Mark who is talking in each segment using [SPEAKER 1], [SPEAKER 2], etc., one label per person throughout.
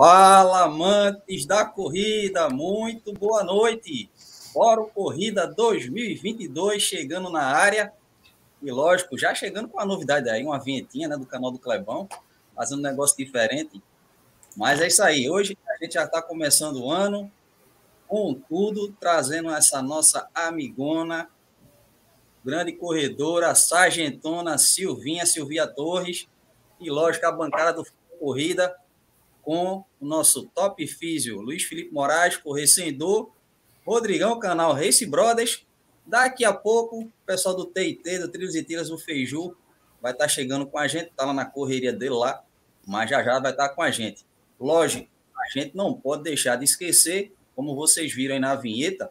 [SPEAKER 1] Fala, amantes da corrida, muito boa noite. Fórum Corrida 2022 chegando na área. E lógico, já chegando com a novidade aí, uma vinhetinha né, do canal do Clebão, fazendo um negócio diferente. Mas é isso aí, hoje a gente já está começando o ano com tudo, trazendo essa nossa amigona, grande corredora, sargentona Silvinha, Silvia Torres, e lógico, a bancada do Corrida, com o nosso top físio Luiz Felipe Moraes, Correr Sem Dor, Rodrigão, canal Race Brothers. Daqui a pouco, o pessoal do TIT, do Trilhos e Tiras do Feiju, vai estar chegando com a gente, está lá na correria dele lá, mas já já vai estar com a gente. Lógico, a gente não pode deixar de esquecer, como vocês viram aí na vinheta,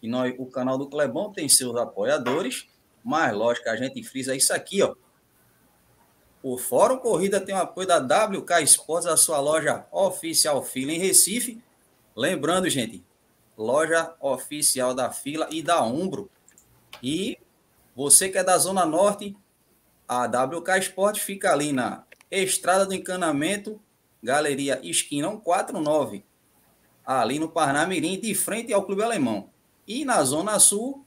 [SPEAKER 1] que nós, o canal do Clebão tem seus apoiadores, mas lógico, a gente frisa isso aqui, ó. O Fórum Corrida tem o apoio da WK Sports, a sua loja oficial Fila em Recife. Lembrando, gente, loja oficial da Fila e da Umbro. E você que é da Zona Norte, a WK Sport fica ali na Estrada do Encanamento, Galeria Esquina 149, ali no Parnamirim, de frente ao Clube Alemão. E na Zona Sul,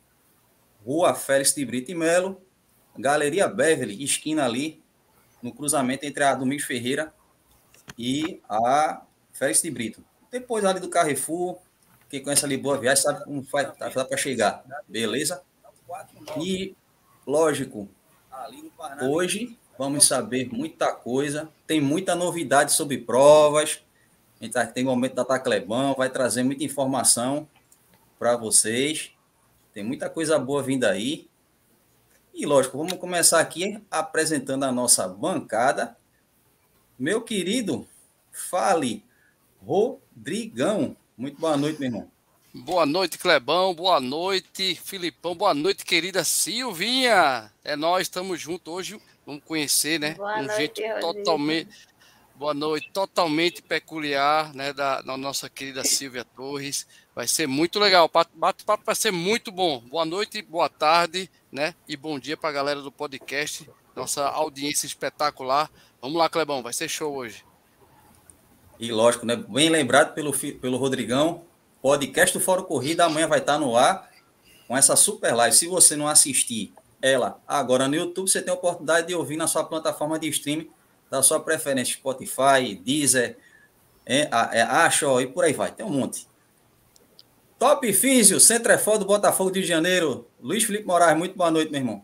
[SPEAKER 1] Rua Félix de Brito e Melo, Galeria Beverly, esquina ali, no cruzamento entre a Domingos Ferreira e a Félix de Brito. Depois ali do Carrefour, quem conhece ali Boa Viagem sabe como faz tá, para chegar, beleza? E, lógico, hoje vamos saber muita coisa, tem muita novidade sobre provas, tem momento da Taclebão, vai trazer muita informação para vocês, tem muita coisa boa vindo aí, e lógico, vamos começar aqui apresentando a nossa bancada. Meu querido, fale, Rodrigão. Muito boa noite, meu irmão.
[SPEAKER 2] Boa noite, Clebão. Boa noite, Filipão. Boa noite, querida Silvinha. É nós, estamos juntos hoje. Vamos conhecer, né?
[SPEAKER 3] Boa
[SPEAKER 2] um
[SPEAKER 3] noite,
[SPEAKER 2] jeito
[SPEAKER 3] Rodrigo.
[SPEAKER 2] totalmente. Boa noite, totalmente peculiar, né? Da, da nossa querida Silvia Torres. Vai ser muito legal. Bate-papo vai ser muito bom. Boa noite, boa tarde, né? E bom dia para a galera do podcast. Nossa audiência espetacular. Vamos lá, Clebão. Vai ser show hoje.
[SPEAKER 1] E lógico, né? Bem lembrado pelo, pelo Rodrigão. Podcast do Fórum Corrida amanhã vai estar no ar com essa super live. Se você não assistir ela agora no YouTube, você tem a oportunidade de ouvir na sua plataforma de streaming da sua preferência, Spotify, Deezer, é, é, Acho e por aí vai. Tem um monte. Top Físio, Centrefó do Botafogo de Janeiro. Luiz Felipe Moraes, muito boa noite, meu irmão.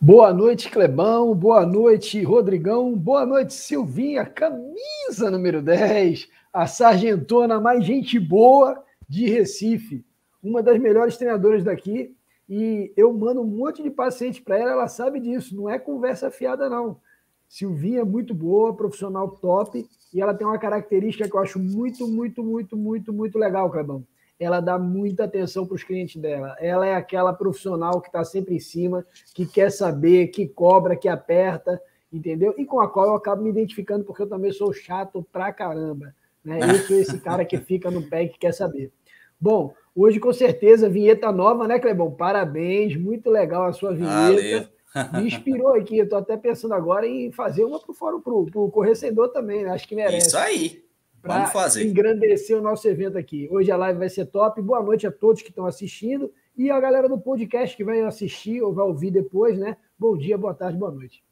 [SPEAKER 4] Boa noite, Clebão. Boa noite, Rodrigão. Boa noite, Silvinha. Camisa número 10. A sargentona mais gente boa de Recife. Uma das melhores treinadoras daqui. E eu mando um monte de paciente para ela, ela sabe disso. Não é conversa fiada, não. Silvinha é muito boa, profissional top. E ela tem uma característica que eu acho muito, muito, muito, muito, muito legal, Clebão ela dá muita atenção para os clientes dela. Ela é aquela profissional que está sempre em cima, que quer saber, que cobra, que aperta, entendeu? E com a qual eu acabo me identificando, porque eu também sou chato pra caramba. Né? Eu sou esse cara que fica no pé e que quer saber. Bom, hoje com certeza, vinheta nova, né, Clebão? Parabéns, muito legal a sua vinheta.
[SPEAKER 1] Valeu.
[SPEAKER 4] Me inspirou aqui, eu estou até pensando agora em fazer uma para o Fórum, para o Correcedor também, né? acho que merece
[SPEAKER 1] Isso aí. Vamos
[SPEAKER 4] para engrandecer o nosso evento aqui. Hoje a live vai ser top. Boa noite a todos que estão assistindo e a galera do podcast que vai assistir ou vai ouvir depois, né? Bom dia, boa tarde, boa noite.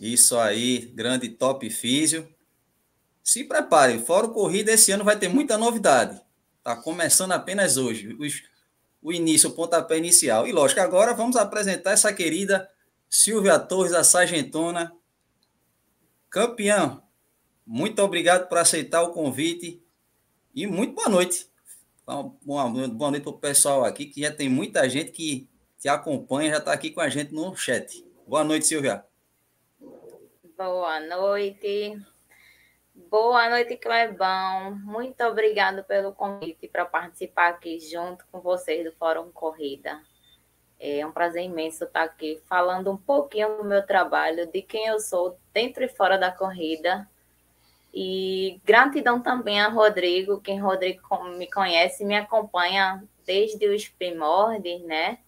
[SPEAKER 1] Isso aí, grande top físio. Se prepare, Fórum Corrida esse ano vai ter muita novidade. Tá começando apenas hoje, os- o início, o pontapé inicial. E lógico, agora vamos apresentar essa querida Silvia Torres, a Sargentona. Campeão, muito obrigado por aceitar o convite e muito boa noite. Boa boa noite para o pessoal aqui, que já tem muita gente que te acompanha, já está aqui com a gente no chat. Boa noite, Silvia.
[SPEAKER 3] Boa noite. Boa noite, Clebão. Muito obrigado pelo convite para participar aqui junto com vocês do Fórum Corrida. É um prazer imenso estar aqui falando um pouquinho do meu trabalho, de quem eu sou dentro e fora da corrida. E gratidão também a Rodrigo, quem Rodrigo me conhece, me acompanha desde os primórdios, né?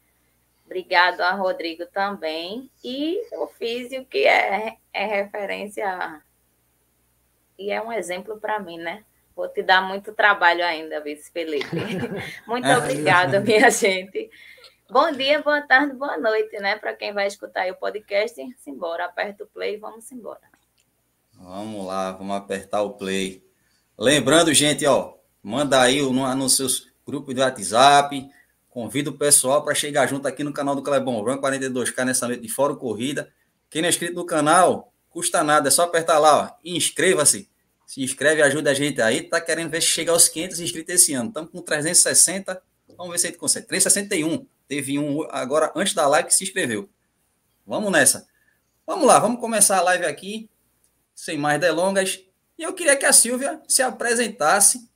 [SPEAKER 3] Obrigado a Rodrigo também. E o Físio, que é, é referência e é um exemplo para mim, né? Vou te dar muito trabalho ainda, Vice Felipe. Muito obrigada, minha gente. Bom dia, boa tarde, boa noite, né? Para quem vai escutar o podcast, simbora, aperta o play e vamos embora.
[SPEAKER 1] Vamos lá, vamos apertar o play. Lembrando, gente, ó, manda aí no, nos seus grupos de WhatsApp, convida o pessoal para chegar junto aqui no canal do Clebão Run 42K nessa noite de Fórum Corrida. Quem não é inscrito no canal, custa nada, é só apertar lá, inscreva-se. Se inscreve, ajuda a gente aí. Tá querendo ver se chega aos 500 inscritos esse ano. Estamos com 360. Vamos ver se a gente consegue. 361. Teve um agora antes da live que se inscreveu. Vamos nessa. Vamos lá, vamos começar a live aqui, sem mais delongas. E eu queria que a Silvia se apresentasse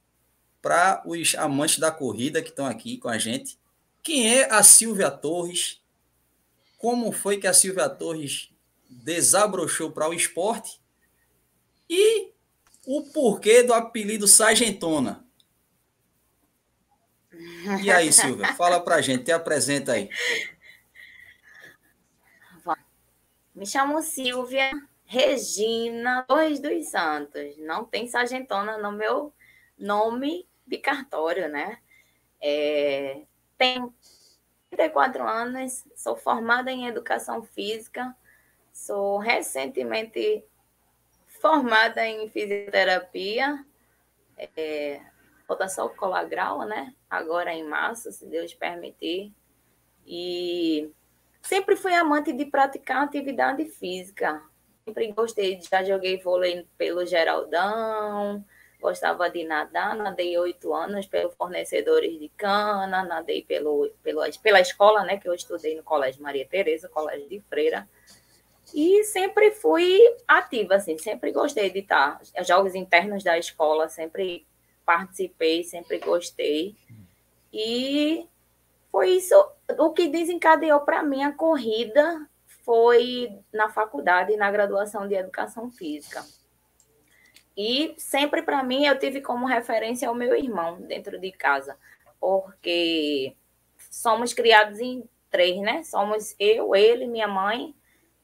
[SPEAKER 1] para os amantes da corrida que estão aqui com a gente. Quem é a Silvia Torres? Como foi que a Silvia Torres desabrochou para o esporte? E o porquê do apelido Sargentona. E aí, Silvia, fala pra gente, te apresenta aí.
[SPEAKER 3] Me chamo Silvia Regina Torres dos Santos. Não tem Sargentona no meu nome de cartório, né? É, tenho 34 anos, sou formada em educação física, sou recentemente formada em fisioterapia, é, rotação colagral, né? Agora em março, se Deus permitir. E sempre fui amante de praticar atividade física. Sempre gostei, já joguei vôlei pelo Geraldão, gostava de nadar, nadei oito anos pelos fornecedores de cana, nadei pelo, pelo, pela escola, né? Que eu estudei no Colégio Maria Tereza, Colégio de Freira. E sempre fui ativa, assim, sempre gostei de estar. Jogos internos da escola, sempre participei, sempre gostei. E foi isso. O que desencadeou para mim a corrida foi na faculdade, na graduação de educação física. E sempre para mim eu tive como referência o meu irmão dentro de casa, porque somos criados em três, né? Somos eu, ele, minha mãe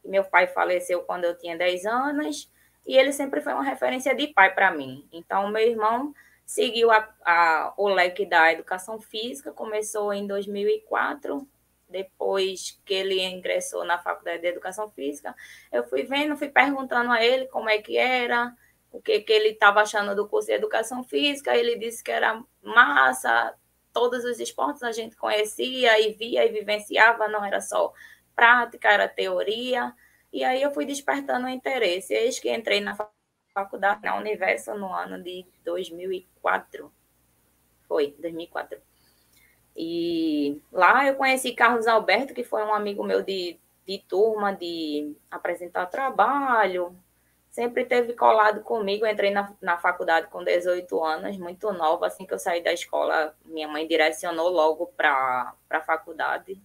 [SPEAKER 3] meu pai faleceu quando eu tinha 10 anos, e ele sempre foi uma referência de pai para mim. Então, meu irmão seguiu a, a, o leque da educação física, começou em 2004, depois que ele ingressou na faculdade de educação física, eu fui vendo, fui perguntando a ele como é que era, o que, que ele estava achando do curso de educação física, ele disse que era massa, todos os esportes a gente conhecia e via e vivenciava, não era só prática, era teoria. E aí eu fui despertando o interesse. Eis que entrei na faculdade, na Universo, no ano de 2004. Foi, 2004. E lá eu conheci Carlos Alberto, que foi um amigo meu de, de turma, de apresentar trabalho. Sempre teve colado comigo. entrei na, na faculdade com 18 anos, muito nova. Assim que eu saí da escola, minha mãe direcionou logo para a faculdade.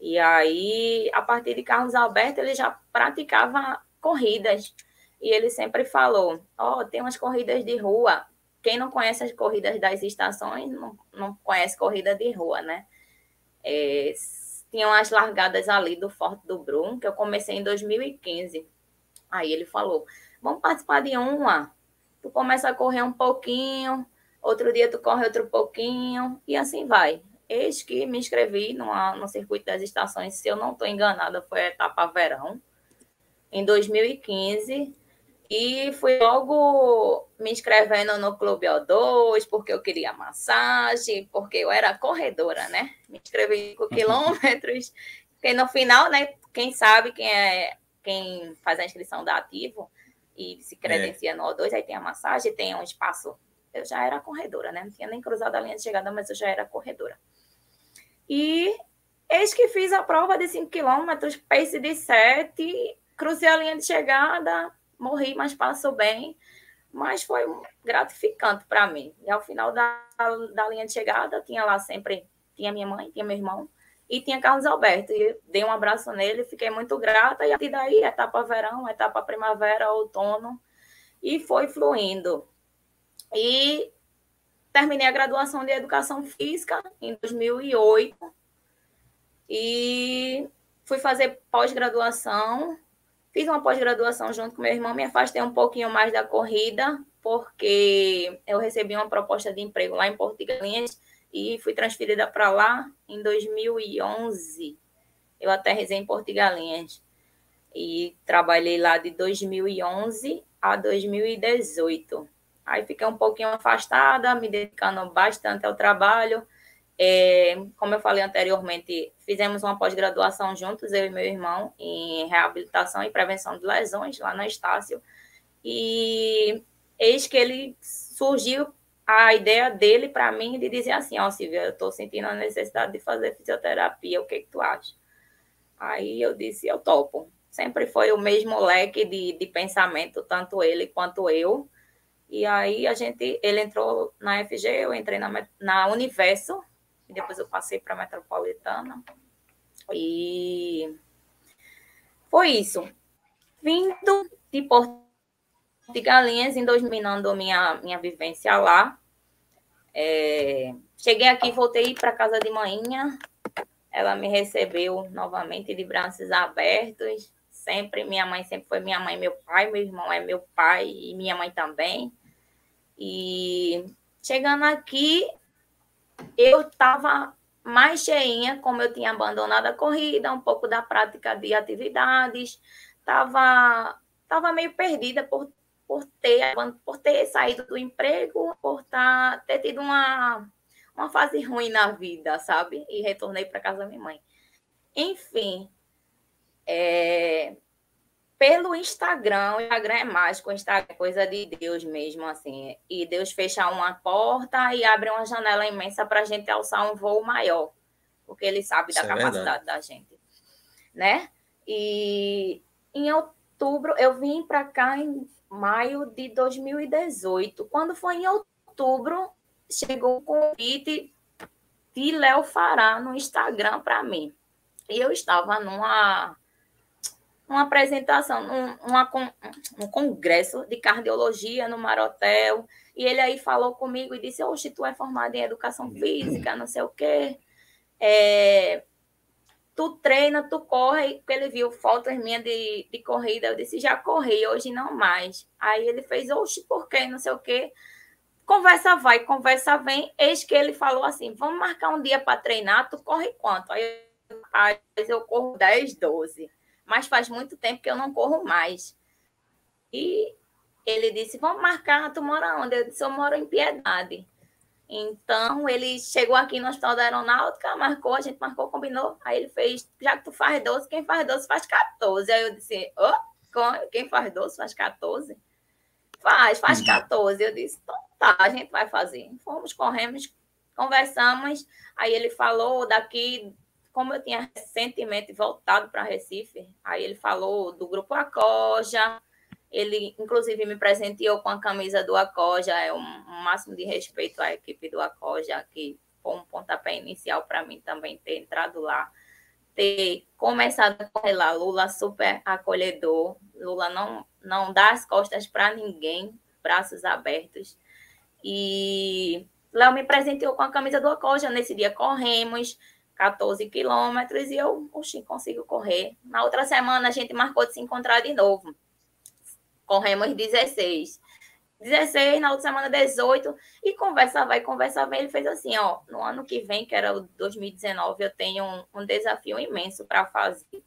[SPEAKER 3] E aí, a partir de Carlos Alberto, ele já praticava corridas. E ele sempre falou: Ó, oh, tem umas corridas de rua. Quem não conhece as corridas das estações, não, não conhece corrida de rua, né? É, tinham as largadas ali do Forte do Brum, que eu comecei em 2015. Aí ele falou: Vamos participar de uma. Tu começa a correr um pouquinho, outro dia tu corre outro pouquinho, e assim vai. Eis que me inscrevi numa, no circuito das estações, se eu não estou enganada, foi a etapa verão, em 2015. E fui logo me inscrevendo no Clube O2, porque eu queria massagem, porque eu era corredora, né? Me inscrevi com quilômetros. Porque no final, né? Quem sabe, quem é quem faz a inscrição da Ativo e se credencia é. no O2, aí tem a massagem, tem um espaço. Eu já era corredora, né? Não tinha nem cruzado a linha de chegada, mas eu já era corredora. E eis que fiz a prova de 5 quilômetros, pace de 7, cruzei a linha de chegada, morri, mas passou bem. Mas foi gratificante para mim. E ao final da, da linha de chegada, tinha lá sempre, tinha minha mãe, tinha meu irmão, e tinha Carlos Alberto. E dei um abraço nele, fiquei muito grata. E a partir daí, etapa verão, etapa primavera, outono, e foi fluindo. E terminei a graduação de Educação Física em 2008 e fui fazer pós-graduação fiz uma pós-graduação junto com meu irmão, me afastei um pouquinho mais da corrida, porque eu recebi uma proposta de emprego lá em Porto de Galinhas e fui transferida para lá em 2011. Eu aterrisei em Porto de Galinhas e trabalhei lá de 2011 a 2018. Aí fiquei um pouquinho afastada, me dedicando bastante ao trabalho. É, como eu falei anteriormente, fizemos uma pós-graduação juntos, eu e meu irmão, em reabilitação e prevenção de lesões lá na Estácio. E eis que ele surgiu a ideia dele para mim de dizer assim, ó, oh, Silvia, eu estou sentindo a necessidade de fazer fisioterapia, o que, que tu acha? Aí eu disse, eu topo sempre foi o mesmo leque de, de pensamento, tanto ele quanto eu. E aí a gente, ele entrou na FG, eu entrei na, na Universo, e depois eu passei para a Metropolitana. E foi isso. Vindo de Porto de Galinhas, em 2000, minha, minha vivência lá. É, cheguei aqui, voltei para casa de manhã. Ela me recebeu novamente de braços abertos sempre. Minha mãe sempre foi minha mãe, meu pai, meu irmão é meu pai e minha mãe também. E chegando aqui, eu estava mais cheinha, como eu tinha abandonado a corrida, um pouco da prática de atividades, estava tava meio perdida por, por, ter, por ter saído do emprego, por tá, ter tido uma, uma fase ruim na vida, sabe? E retornei para casa da minha mãe. Enfim, é, pelo Instagram, o Instagram é mágico, o Instagram é coisa de Deus mesmo, assim. E Deus fecha uma porta e abre uma janela imensa para a gente alçar um voo maior, porque Ele sabe Isso da é capacidade verdade. da gente, né? E em outubro, eu vim para cá em maio de 2018. Quando foi em outubro, chegou o convite de Léo Fará no Instagram para mim. E eu estava numa uma apresentação, um, uma, um congresso de cardiologia no Marotel, e ele aí falou comigo e disse, oxe, tu é formado em educação física, não sei o quê, é, tu treina, tu corre, porque ele viu fotos minhas de, de corrida, eu disse, já corri, hoje não mais. Aí ele fez, oxe, por quê, não sei o quê, conversa vai, conversa vem, eis que ele falou assim, vamos marcar um dia para treinar, tu corre quanto? Aí eu, eu corro 10, 12 mas faz muito tempo que eu não corro mais. E ele disse: Vamos marcar, tu mora onde? Eu disse: Eu moro em Piedade. Então, ele chegou aqui no Hospital da Aeronáutica, marcou, a gente marcou, combinou. Aí ele fez: Já que tu faz 12, quem faz 12 faz 14. Aí eu disse: oh, Quem faz 12 faz 14? Faz, faz 14. Uhum. Eu disse: Então tá, a gente vai fazer. Fomos, corremos, conversamos. Aí ele falou: Daqui como eu tinha recentemente voltado para Recife, aí ele falou do grupo Acoja, ele inclusive me presenteou com a camisa do Acoja, é um, máximo de respeito à equipe do Acoja, que foi um pontapé inicial para mim também ter entrado lá, ter começado a correr lá, Lula super acolhedor, Lula não, não dá as costas para ninguém, braços abertos, e Léo me presenteou com a camisa do Acoja, nesse dia corremos, 14 quilômetros e eu, oxi, consigo correr. Na outra semana a gente marcou de se encontrar de novo. Corremos 16. 16, na outra semana 18, e conversa vai, conversa vem. Ele fez assim: ó, no ano que vem, que era o 2019, eu tenho um, um desafio imenso para fazer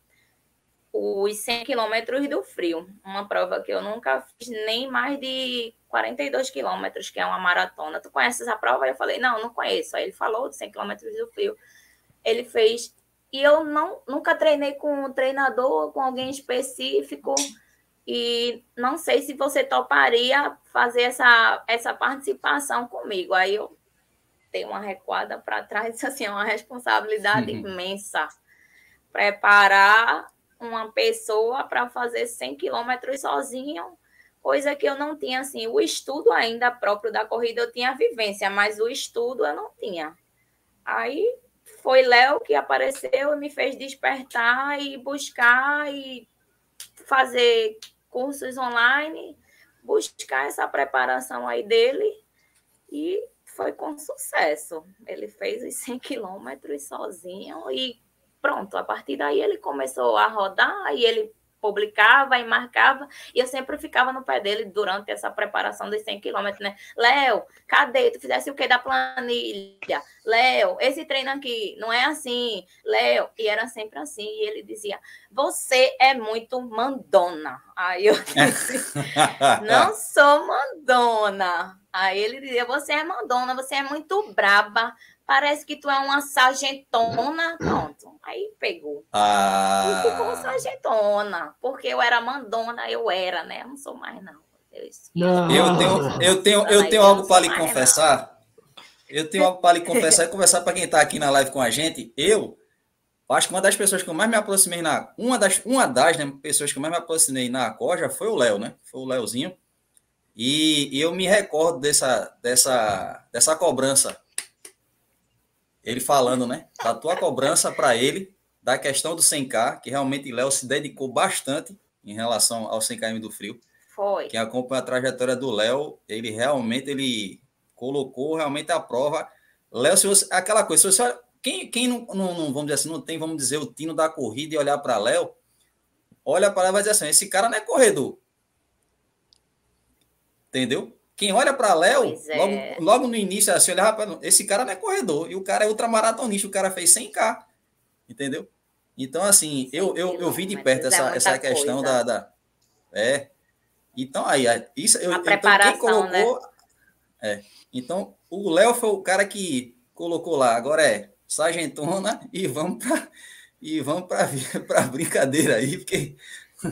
[SPEAKER 3] os 100 quilômetros do frio, uma prova que eu nunca fiz nem mais de 42 quilômetros, que é uma maratona. Tu conheces a prova? Eu falei: não, não conheço. Aí ele falou de 100 quilômetros do frio ele fez. E eu não, nunca treinei com um treinador, com alguém específico. E não sei se você toparia fazer essa, essa participação comigo. Aí eu tenho uma recuada para trás, assim, uma responsabilidade uhum. imensa. Preparar uma pessoa para fazer 100 quilômetros sozinho, coisa que eu não tinha, assim, o estudo ainda próprio da corrida eu tinha vivência, mas o estudo eu não tinha. Aí foi Léo que apareceu e me fez despertar e buscar e fazer cursos online, buscar essa preparação aí dele e foi com sucesso. Ele fez os 100 quilômetros sozinho e pronto. A partir daí ele começou a rodar e ele publicava e marcava, e eu sempre ficava no pé dele durante essa preparação dos 100 quilômetros, né? Léo, cadê? Tu fizesse o que da planilha? Léo, esse treino aqui não é assim. Léo, e era sempre assim, e ele dizia, você é muito mandona. Aí eu disse, não sou mandona. Aí ele dizia, você é mandona, você é muito braba, parece que tu é uma sargentona, pronto. Aí pegou.
[SPEAKER 1] Ah.
[SPEAKER 3] E ficou sargentona, porque eu era mandona, eu era, né? Eu não sou mais, não. Eu,
[SPEAKER 1] não. eu tenho, eu tenho, eu tenho algo para lhe confessar. Eu tenho algo para lhe confessar e conversar para quem está aqui na live com a gente. Eu acho que uma das pessoas que eu mais me aproximei na. Uma das, uma das né, pessoas que eu mais me aproximei na Corja foi o Léo, né? Foi o Léozinho. E, e eu me recordo dessa, dessa, dessa cobrança ele falando, né, da tua cobrança para ele, da questão do 100K, que realmente Léo se dedicou bastante em relação ao 100km do frio.
[SPEAKER 3] Foi.
[SPEAKER 1] Quem acompanha a trajetória do Léo, ele realmente ele colocou realmente a prova. Léo, se você, aquela coisa, se você, quem, quem não, não, não, vamos dizer assim, não tem, vamos dizer, o tino da corrida e olhar para Léo, olha para ela e vai dizer assim, esse cara não é corredor. Entendeu? Quem olha para Léo, é. logo, logo, no início, assim, olhava para esse cara não é corredor, e o cara é ultramaratonista, o cara fez 100K, entendeu? Então, assim, Sim, eu, eu, eu vi de perto essa, essa questão da, da, É. Então, aí, isso, eu, então, quem colocou. Né? É. Então, o Léo foi o cara que colocou lá, agora é sargentona e vamos para e vamos para brincadeira aí, porque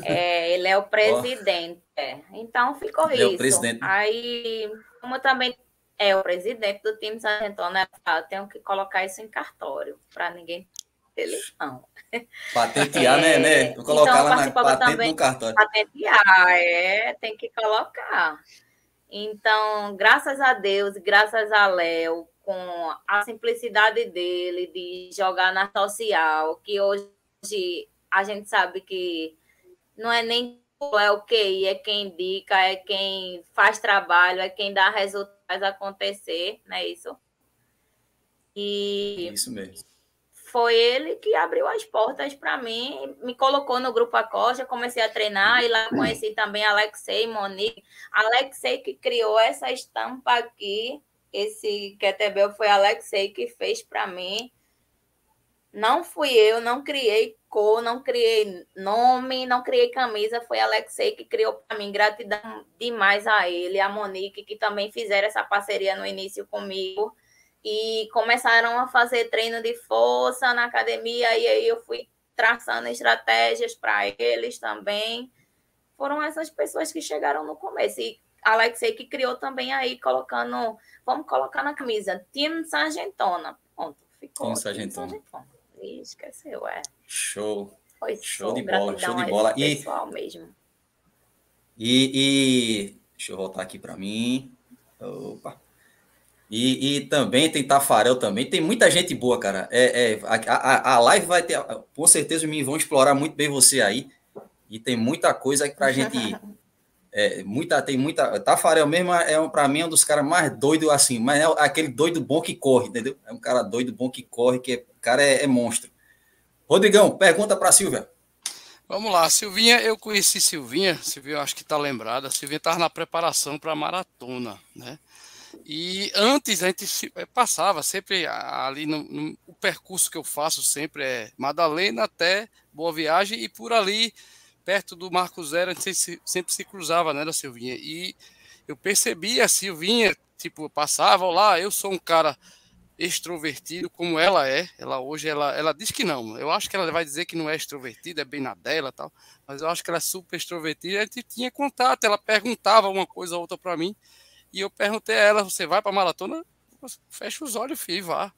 [SPEAKER 3] é, ele é o presidente. É. Então ficou ele isso. É o presidente. Aí, como também é o presidente do time Sargentona, eu tenho que colocar isso em cartório, para ninguém ter eleição.
[SPEAKER 1] Patentear, é, né, né? Vou colocar então, lá na patente também, no cartório.
[SPEAKER 3] Patentear, é, tem que colocar. Então, graças a Deus, graças a Léo, com a simplicidade dele de jogar na social, que hoje a gente sabe que não é nem é o QI, é quem indica, é quem faz trabalho, é quem dá resultados acontecer, não é isso?
[SPEAKER 1] E isso mesmo.
[SPEAKER 3] Foi ele que abriu as portas para mim, me colocou no grupo Acosta, comecei a treinar e lá conheci também Alexei Monique. Alexei que criou essa estampa aqui, esse kettlebell foi Alexei que fez para mim. Não fui eu, não criei cor, não criei nome, não criei camisa. Foi Alexei que criou para mim. Gratidão demais a ele, a Monique, que também fizeram essa parceria no início comigo. E começaram a fazer treino de força na academia, e aí eu fui traçando estratégias para eles também. Foram essas pessoas que chegaram no começo. E Alexei que criou também aí, colocando, vamos colocar na camisa, Team Sargentona. Pronto, ficou.
[SPEAKER 1] Sargentona. Team
[SPEAKER 3] Esqueceu, é.
[SPEAKER 1] Show.
[SPEAKER 3] Foi
[SPEAKER 1] show de bola, show de bola.
[SPEAKER 3] E, pessoal mesmo.
[SPEAKER 1] E, e deixa eu voltar aqui para mim. Opa. E, e, também tem Tafarel também. Tem muita gente boa, cara. É, é a, a, a, live vai ter. Com certeza meninos vão explorar muito bem você aí. E tem muita coisa para a gente. É, muita, tem muita. Tafarel mesmo é um, para mim é um dos caras mais doidos assim, mas é aquele doido bom que corre, entendeu? É um cara doido bom que corre, que é cara é, é monstro. Rodrigão, pergunta para Silvia.
[SPEAKER 2] Vamos lá, Silvinha, eu conheci Silvinha, Silvinha acho que está lembrada, Silvinha estava na preparação para a maratona, né? E antes a gente eh, passava sempre ali no, no, o percurso que eu faço sempre é Madalena até Boa Viagem e por ali perto do Marco Zero a gente sempre, sempre se cruzava, né, da Silvinha. E eu percebi a Silvinha, tipo, passava lá, eu sou um cara extrovertido como ela é. Ela hoje ela, ela diz que não. Eu acho que ela vai dizer que não é extrovertida, é bem na dela, tal. Mas eu acho que ela é super extrovertida. A gente tinha contato, ela perguntava uma coisa ou outra para mim. E eu perguntei a ela: "Você vai para maratona?" Fecha os olhos, filho, vá.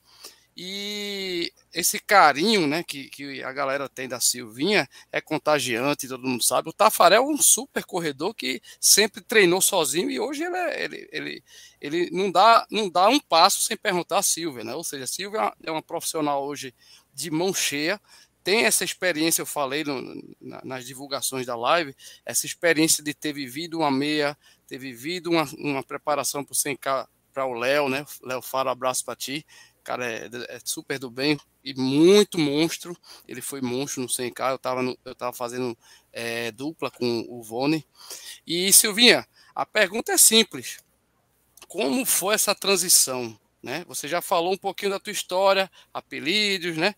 [SPEAKER 2] E esse carinho né, que, que a galera tem da Silvinha é contagiante, todo mundo sabe. O Tafarel é um super corredor que sempre treinou sozinho e hoje ele, é, ele, ele, ele não, dá, não dá um passo sem perguntar a Silvia. Né? Ou seja, a Silvia é uma profissional hoje de mão cheia, tem essa experiência, eu falei no, nas divulgações da live, essa experiência de ter vivido uma meia, ter vivido uma, uma preparação para o 100K para o Léo, né? Léo Faro, abraço para ti. Cara, é, é, super do bem e muito monstro. Ele foi monstro no 100K. Eu estava eu tava fazendo é, dupla com o Vone. E Silvinha, a pergunta é simples. Como foi essa transição? Né? Você já falou um pouquinho da tua história, apelidos, né?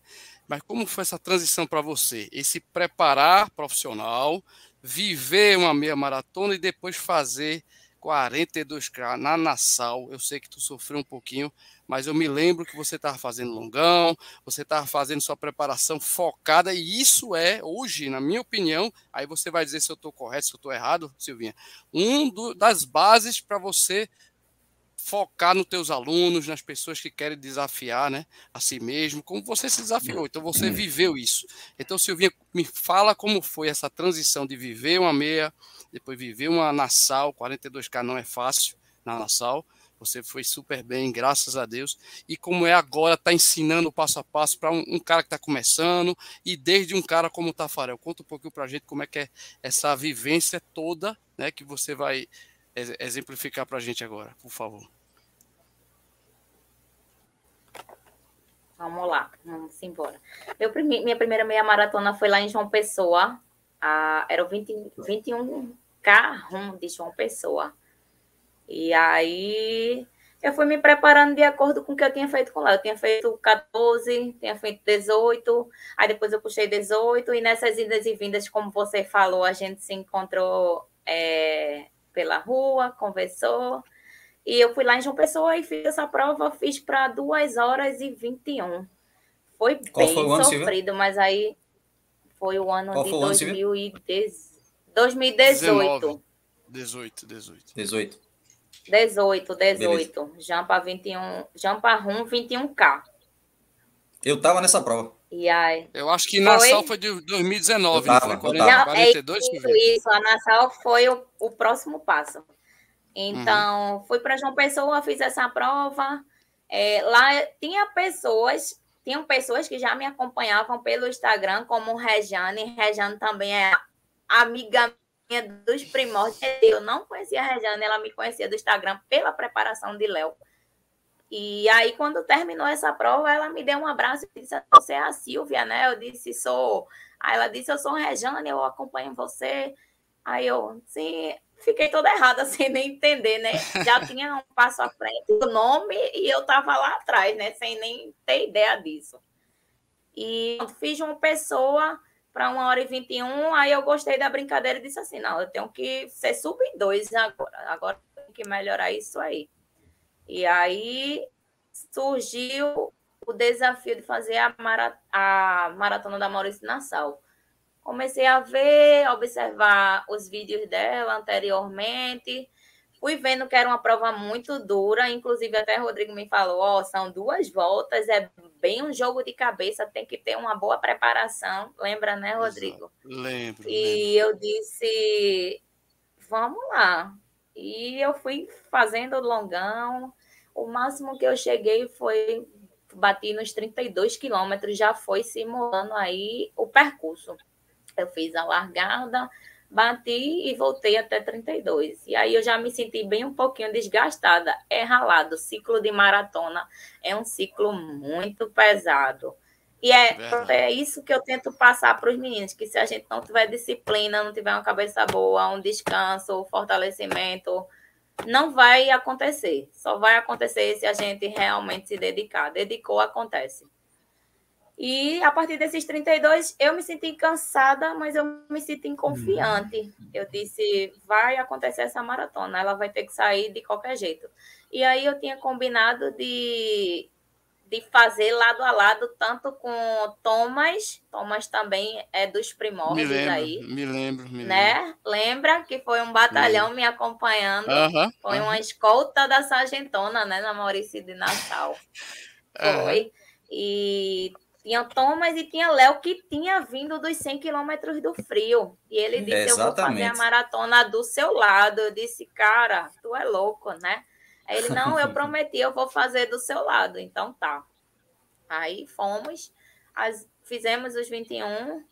[SPEAKER 2] Mas como foi essa transição para você? Esse preparar profissional, viver uma meia maratona e depois fazer 42K na Nassau. Eu sei que tu sofreu um pouquinho, mas eu me lembro que você estava fazendo longão, você estava fazendo sua preparação focada, e isso é, hoje, na minha opinião, aí você vai dizer se eu estou correto, se eu estou errado, Silvinha, um do, das bases para você focar nos teus alunos, nas pessoas que querem desafiar né, a si mesmo, como você se desafiou. Então você viveu isso. Então, Silvinha, me fala como foi essa transição de viver uma meia, depois viver uma Nassau, 42K não é fácil na Nassau. Você foi super bem, graças a Deus. E como é agora, está ensinando passo a passo para um, um, cara que está começando e desde um cara como o Tafarel. Conta um pouquinho para a gente como é que é essa vivência toda né, que você vai exemplificar para a gente agora, por favor.
[SPEAKER 3] Vamos lá, vamos embora. Minha primeira meia maratona foi lá em João Pessoa. Era o 20... 21K de João Pessoa. E aí eu fui me preparando de acordo com o que eu tinha feito com lá. Eu tinha feito 14, tinha feito 18, aí depois eu puxei 18, e nessas idas e vindas, como você falou, a gente se encontrou é, pela rua, conversou. E eu fui lá em João Pessoa e fiz essa prova, fiz para 2 horas e 21. Foi Qual bem foi ano, sofrido, mas aí foi o ano Qual de 2010, 2018.
[SPEAKER 2] 18, 18.
[SPEAKER 1] 18.
[SPEAKER 3] 18, 18. Jampa 21, Jampa Rum 21K.
[SPEAKER 1] Eu tava nessa prova.
[SPEAKER 3] E aí,
[SPEAKER 2] eu acho que Nassau foi, foi de 2019, tava, não foi? 40, 42,
[SPEAKER 3] é isso, isso, a Nassau foi o, o próximo passo. Então, uhum. fui para João Pessoa, fiz essa prova. É, lá tinha pessoas, tinham pessoas que já me acompanhavam pelo Instagram, como Rejane. Rejane também é amiga minha dos primórdios. Eu não conhecia a Rejane, ela me conhecia do Instagram pela preparação de Léo. E aí, quando terminou essa prova, ela me deu um abraço e disse: Você é a Silvia, né? Eu disse: Sou. Aí ela disse: Eu sou Rejane, eu acompanho você. Aí eu, sim, fiquei toda errada, sem nem entender, né? Já tinha um passo à frente, o nome, e eu estava lá atrás, né? Sem nem ter ideia disso. E fiz uma pessoa para uma hora e 21, aí eu gostei da brincadeira e disse assim: não, eu tenho que ser sub 2 agora, agora tenho que melhorar isso aí. E aí surgiu o desafio de fazer a, mara a maratona da Maurício Nassau comecei a ver, observar os vídeos dela anteriormente. Fui vendo que era uma prova muito dura, inclusive até o Rodrigo me falou, ó, oh, são duas voltas, é bem um jogo de cabeça, tem que ter uma boa preparação. Lembra, né, Rodrigo?
[SPEAKER 2] Exato. Lembro.
[SPEAKER 3] E lembro. eu disse, vamos lá. E eu fui fazendo longão. O máximo que eu cheguei foi bati nos 32 quilômetros, já foi simulando aí o percurso. Eu fiz a largada, bati e voltei até 32. E aí eu já me senti bem um pouquinho desgastada. É ralado. Ciclo de maratona é um ciclo muito pesado. E é, é isso que eu tento passar para os meninos, que se a gente não tiver disciplina, não tiver uma cabeça boa, um descanso, um fortalecimento, não vai acontecer. Só vai acontecer se a gente realmente se dedicar. Dedicou, acontece. E a partir desses 32, eu me senti cansada, mas eu me senti confiante. Eu disse: vai acontecer essa maratona, ela vai ter que sair de qualquer jeito. E aí eu tinha combinado de, de fazer lado a lado, tanto com Thomas, Thomas também é dos primórdios
[SPEAKER 2] me lembro,
[SPEAKER 3] aí.
[SPEAKER 2] Me lembro, me
[SPEAKER 3] né? lembro. Lembra que foi um batalhão me, me acompanhando?
[SPEAKER 2] Uh -huh,
[SPEAKER 3] foi
[SPEAKER 2] uh -huh.
[SPEAKER 3] uma escolta da Sargentona, né? Na Maurício de Nassau. Foi. Uh -huh. E tinha Thomas e tinha Léo, que tinha vindo dos 100 quilômetros do frio. E ele disse: Eu vou fazer a maratona do seu lado. Eu disse: Cara, tu é louco, né? Aí ele: Não, eu prometi, eu vou fazer do seu lado. Então tá. Aí fomos, as, fizemos os 21,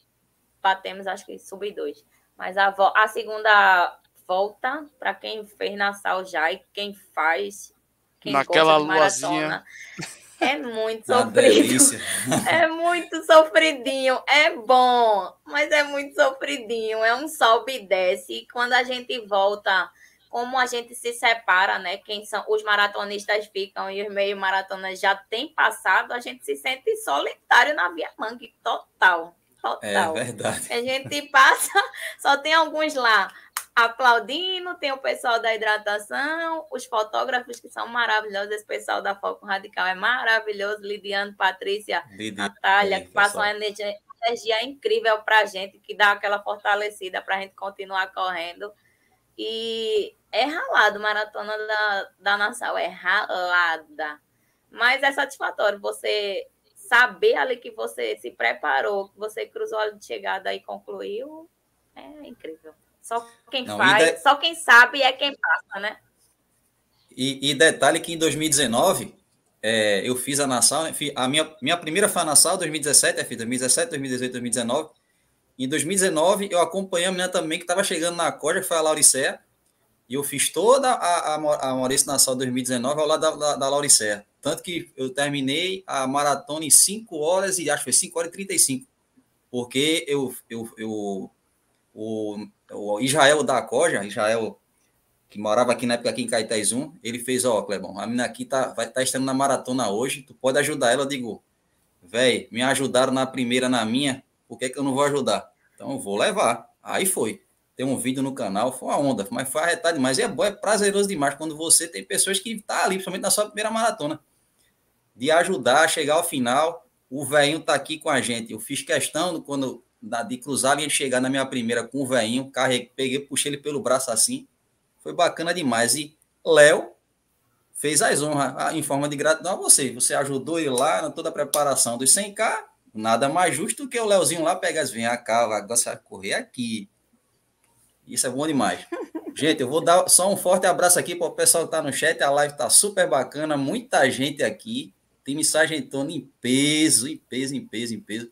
[SPEAKER 3] batemos, acho que sub 2. Mas a, a segunda volta, para quem fez na Sal já e quem faz quem
[SPEAKER 2] Naquela luazinha.
[SPEAKER 3] É muito sofrido. É muito sofridinho. É bom, mas é muito sofridinho. É um sobe e desce. E quando a gente volta, como a gente se separa, né? Quem são os maratonistas ficam e os meio maratonas já têm passado, a gente se sente solitário na Via Mangue, total. Total.
[SPEAKER 1] É verdade.
[SPEAKER 3] A gente passa, só tem alguns lá aplaudindo, tem o pessoal da hidratação, os fotógrafos que são maravilhosos, esse pessoal da Foco Radical é maravilhoso, Lidiano, Patrícia, Natália, que passam uma energia, energia incrível para a gente, que dá aquela fortalecida para a gente continuar correndo. E é ralado, maratona da, da Nação, é ralada. Mas é satisfatório você saber ali que você se preparou, que você cruzou a de chegada e concluiu, é incrível. Só quem Não, faz, de... só quem sabe é quem passa, né?
[SPEAKER 1] E, e detalhe que em 2019 é, eu fiz a Nassau, a minha, minha primeira foi a Nassau, 2017, eu fiz 2017, 2018, 2019. Em 2019 eu acompanhei a menina também que estava chegando na corda, que foi a Lauricéia, e eu fiz toda a, a, a Maurício Nassau 2019 ao lado da, da, da Lauricéia. Tanto que eu terminei a maratona em 5 horas e acho que foi 5 horas e 35. Porque eu, eu, eu o, o Israel da Coja, Israel, que morava aqui na época aqui em Caetezum, ele fez, ó, Clebão, a menina aqui tá, vai estar tá estando na maratona hoje, tu pode ajudar ela? Eu digo, velho, me ajudaram na primeira, na minha, por que, que eu não vou ajudar? Então eu vou levar. Aí foi. Tem um vídeo no canal, foi uma onda, mas foi arretado demais. E é bom, é prazeroso demais quando você tem pessoas que tá ali, principalmente na sua primeira maratona, de ajudar a chegar ao final. O velhinho tá aqui com a gente. Eu fiz questão, quando de cruzar e chegar na minha primeira com o velhinho, carreguei, peguei, puxei ele pelo braço assim. Foi bacana demais. E Léo fez as honras em forma de gratidão a você. Você ajudou ele lá na toda a preparação dos 100K. Nada mais justo que o Léozinho lá pegar as cá, agora você vai correr aqui. Isso é bom demais. Gente, eu vou dar só um forte abraço aqui para o pessoal que está no chat. A live está super bacana, muita gente aqui. Mensagem entrando em peso, em peso, em peso, em peso.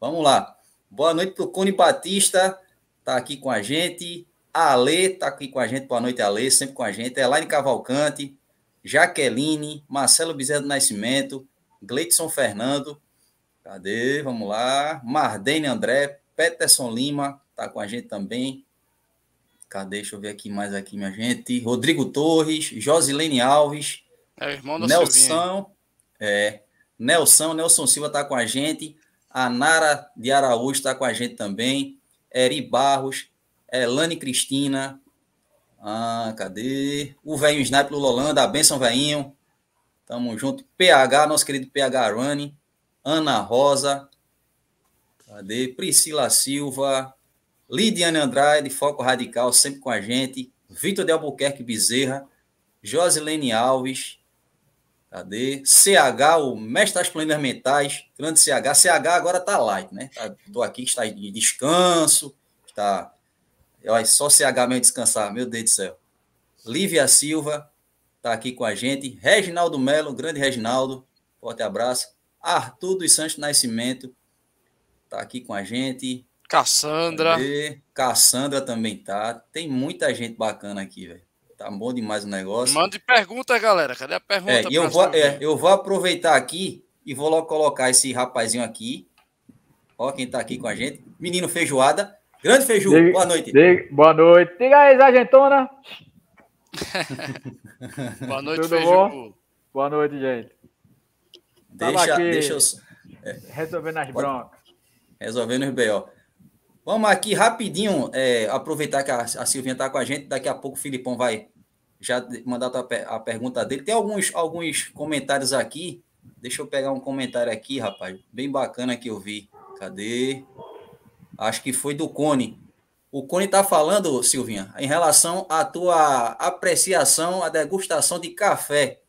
[SPEAKER 1] Vamos lá. Boa noite para o Cone Batista, está aqui com a gente. A Ale está aqui com a gente. Boa noite, Ale, sempre com a gente. Elaine Cavalcante, Jaqueline, Marcelo Bezerra do Nascimento, Gleidson Fernando. Cadê? Vamos lá. Mardene André, Peterson Lima, está com a gente também. Cadê? Deixa eu ver aqui mais aqui, minha gente. Rodrigo Torres, Josilene Alves.
[SPEAKER 2] É, irmão da
[SPEAKER 1] Nelson. É, Nelson, Nelson Silva está com a gente. A Nara de Araújo está com a gente também. Eri Barros, Elane Cristina. Ah, cadê? O velho Sniper Lolanda, a benção, velhinho. Tamo junto. PH, nosso querido PH Running. Ana Rosa. Cadê? Priscila Silva. Lidiane Andrade, Foco Radical, sempre com a gente. Vitor de Albuquerque Bezerra. Josilene Alves. Cadê? CH, o mestre das planetas mentais, grande CH. CH agora está light, né? Estou tá, aqui, está de descanso, está. Olha, só CH mesmo descansar, meu Deus do céu. Lívia Silva está aqui com a gente. Reginaldo Melo, grande Reginaldo, forte abraço. Arthur dos Santos Nascimento está aqui com a gente.
[SPEAKER 2] Cassandra. Cadê?
[SPEAKER 1] Cassandra também tá. Tem muita gente bacana aqui, velho. Tá bom demais o negócio.
[SPEAKER 2] Mande pergunta, galera. Cadê a pergunta?
[SPEAKER 1] É, eu, vou, é, eu vou aproveitar aqui e vou logo colocar esse rapazinho aqui. Ó, quem tá aqui com a gente. Menino Feijoada. Grande Feiju, diga, boa noite.
[SPEAKER 4] Diga, boa noite. Diga aí, Sargentona.
[SPEAKER 2] boa noite, Tudo Feiju. Bom?
[SPEAKER 4] Boa noite, gente.
[SPEAKER 1] Deixa, deixa eu...
[SPEAKER 4] É, resolvendo as broncas.
[SPEAKER 1] Resolvendo os B.O. Vamos aqui rapidinho é, aproveitar que a, a Silvinha está com a gente. Daqui a pouco o Filipão vai já mandar a, a pergunta dele. Tem alguns, alguns comentários aqui. Deixa eu pegar um comentário aqui, rapaz. Bem bacana que eu vi. Cadê? Acho que foi do Cone. O Cone está falando, Silvinha, em relação à tua apreciação, à degustação de café.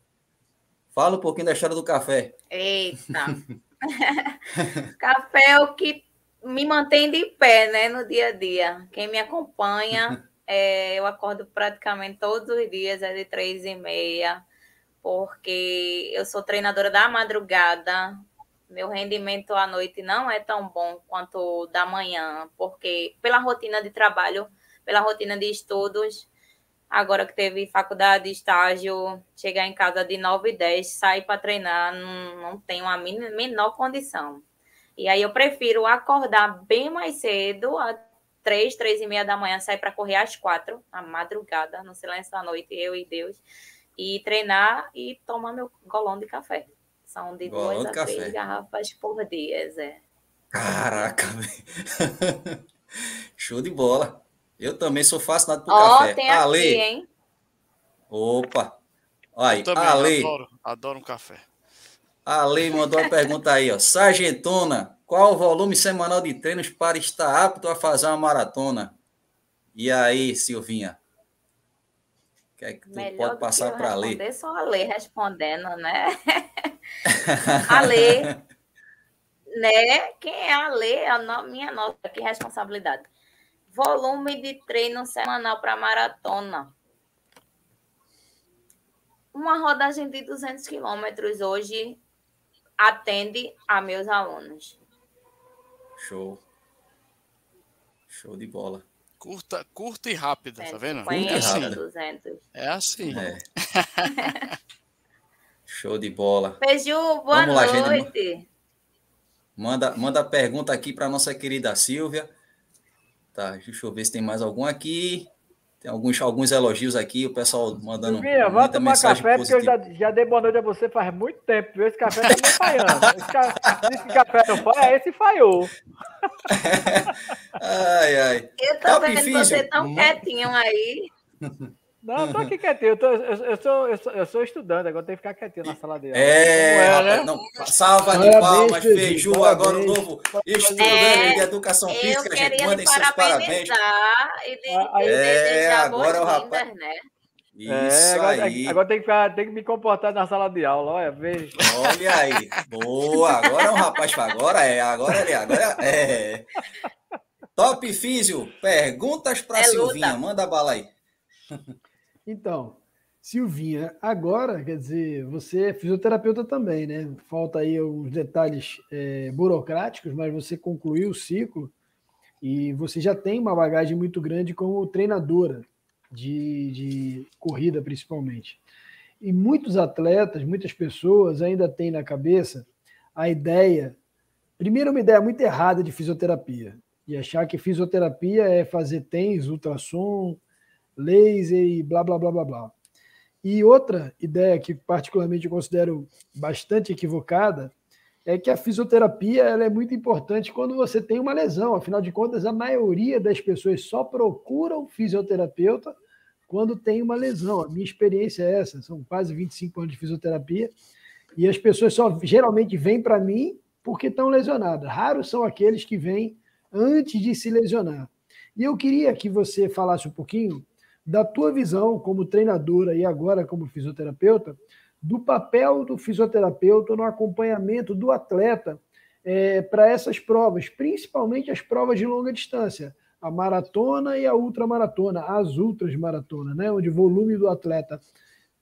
[SPEAKER 1] Fala um pouquinho da história do café.
[SPEAKER 3] Eita! café é o que me mantém de pé, né, no dia a dia. Quem me acompanha, é, eu acordo praticamente todos os dias, é de três e meia, porque eu sou treinadora da madrugada. Meu rendimento à noite não é tão bom quanto da manhã, porque pela rotina de trabalho, pela rotina de estudos, Agora que teve faculdade, estágio, chegar em casa de 9 e 10, sair para treinar, não, não tenho a menor condição. E aí eu prefiro acordar bem mais cedo, às três, três e meia da manhã, sair para correr às quatro, à madrugada, no silêncio da noite, eu e Deus, e treinar e tomar meu golão de café. São de golão duas de a café. três garrafas por dia, Zé.
[SPEAKER 1] Caraca, show de bola. Eu também sou fascinado por
[SPEAKER 3] oh,
[SPEAKER 1] café.
[SPEAKER 3] Tem Ale. Aqui, hein?
[SPEAKER 1] Opa. Aí,
[SPEAKER 2] eu também
[SPEAKER 1] Ale.
[SPEAKER 2] Adoro, adoro um café.
[SPEAKER 1] Ale mandou uma pergunta aí, ó. Sargentona, qual o volume semanal de treinos para estar apto a fazer uma maratona? E aí, Silvinha? O que é que tu Melhor pode passar para a Lê?
[SPEAKER 3] Só a Lê respondendo, né? a Lê, né? Quem é a Lê? É a minha nota, que responsabilidade. Volume de treino semanal para maratona. Uma rodagem de 200 quilômetros hoje atende a meus alunos.
[SPEAKER 1] Show. Show de bola.
[SPEAKER 2] Curta, curta e rápida, tá vendo?
[SPEAKER 1] Curta e rápida.
[SPEAKER 3] 200.
[SPEAKER 2] É assim. É.
[SPEAKER 1] Show de bola.
[SPEAKER 3] Beijo, boa Vamos noite. Lá, gente.
[SPEAKER 1] Manda, manda pergunta aqui para nossa querida Silvia. Tá, deixa eu ver se tem mais algum aqui. Tem alguns, alguns elogios aqui, o pessoal mandando.
[SPEAKER 4] Silvinha, vá tomar café, positiva. porque eu já, já dei boa noite a você faz muito tempo, viu? Esse café tá meio falhando. Esse, esse café não falha, esse falhou.
[SPEAKER 1] ai, ai.
[SPEAKER 3] Eu tô Top vendo físico. você tão quietinho aí.
[SPEAKER 4] Não, eu tô aqui quietinho. Eu, tô, eu, eu, sou, eu, sou, eu sou estudante, agora tenho que ficar quietinho na sala de aula.
[SPEAKER 1] É, é né? não, salva de palmas, Feiju, agora o novo estudante é, de educação física.
[SPEAKER 3] Eu queria mandem seus parabéns. E de, ah,
[SPEAKER 1] é, agora o rapaz. Né?
[SPEAKER 4] Isso é, agora, aí. Agora tem que, ficar, tem que me comportar na sala de aula, olha, veja.
[SPEAKER 1] Olha aí, boa. Agora é um rapaz, agora é, agora é, agora é. Top Físio, perguntas para é Silvinha, luta. manda bala aí.
[SPEAKER 4] Então, Silvinha, agora, quer dizer, você é fisioterapeuta também, né? Falta aí uns detalhes é, burocráticos, mas você concluiu o ciclo e você já tem uma bagagem muito grande como treinadora de, de corrida, principalmente. E muitos atletas, muitas pessoas ainda têm na cabeça a ideia, primeiro, uma ideia muito errada de fisioterapia, e achar que fisioterapia é fazer TENS, ultrassom, laser e blá, blá, blá, blá, blá. E outra ideia que particularmente eu considero bastante equivocada é que a fisioterapia ela é muito importante quando você tem uma lesão. Afinal de contas, a maioria das pessoas só procuram fisioterapeuta quando tem uma lesão. A minha experiência é essa, são quase 25 anos de fisioterapia, e as pessoas só geralmente vêm para mim porque estão lesionadas. Raros são aqueles que vêm antes de se lesionar. E eu queria que você falasse um pouquinho da tua visão como treinadora e agora como fisioterapeuta, do papel do fisioterapeuta no acompanhamento do atleta é, para essas provas, principalmente as provas de longa distância, a maratona e a ultramaratona, as ultras maratona, né, onde o volume do atleta,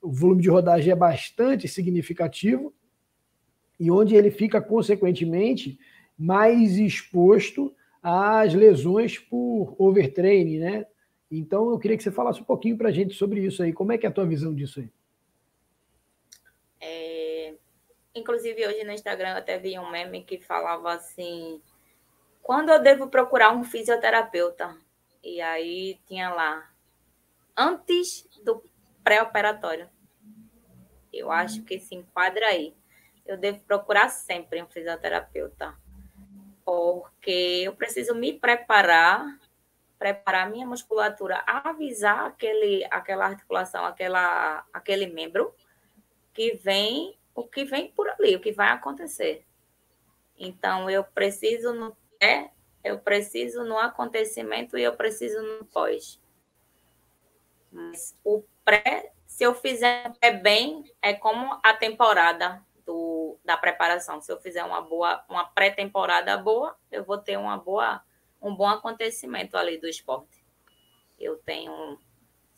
[SPEAKER 4] o volume de rodagem é bastante significativo e onde ele fica, consequentemente, mais exposto às lesões por overtraining, né? Então, eu queria que você falasse um pouquinho para a gente sobre isso aí. Como é que é a tua visão disso aí?
[SPEAKER 3] É... Inclusive, hoje no Instagram eu até vi um meme que falava assim: quando eu devo procurar um fisioterapeuta? E aí tinha lá, antes do pré-operatório. Eu acho que se enquadra aí. Eu devo procurar sempre um fisioterapeuta, porque eu preciso me preparar preparar minha musculatura, avisar aquele, aquela articulação, aquela, aquele membro que vem, o que vem por ali, o que vai acontecer. Então, eu preciso no pré, eu preciso no acontecimento e eu preciso no pós. Mas o pré, se eu fizer bem, é como a temporada do, da preparação. Se eu fizer uma boa, uma pré-temporada boa, eu vou ter uma boa um bom acontecimento ali do esporte. Eu tenho,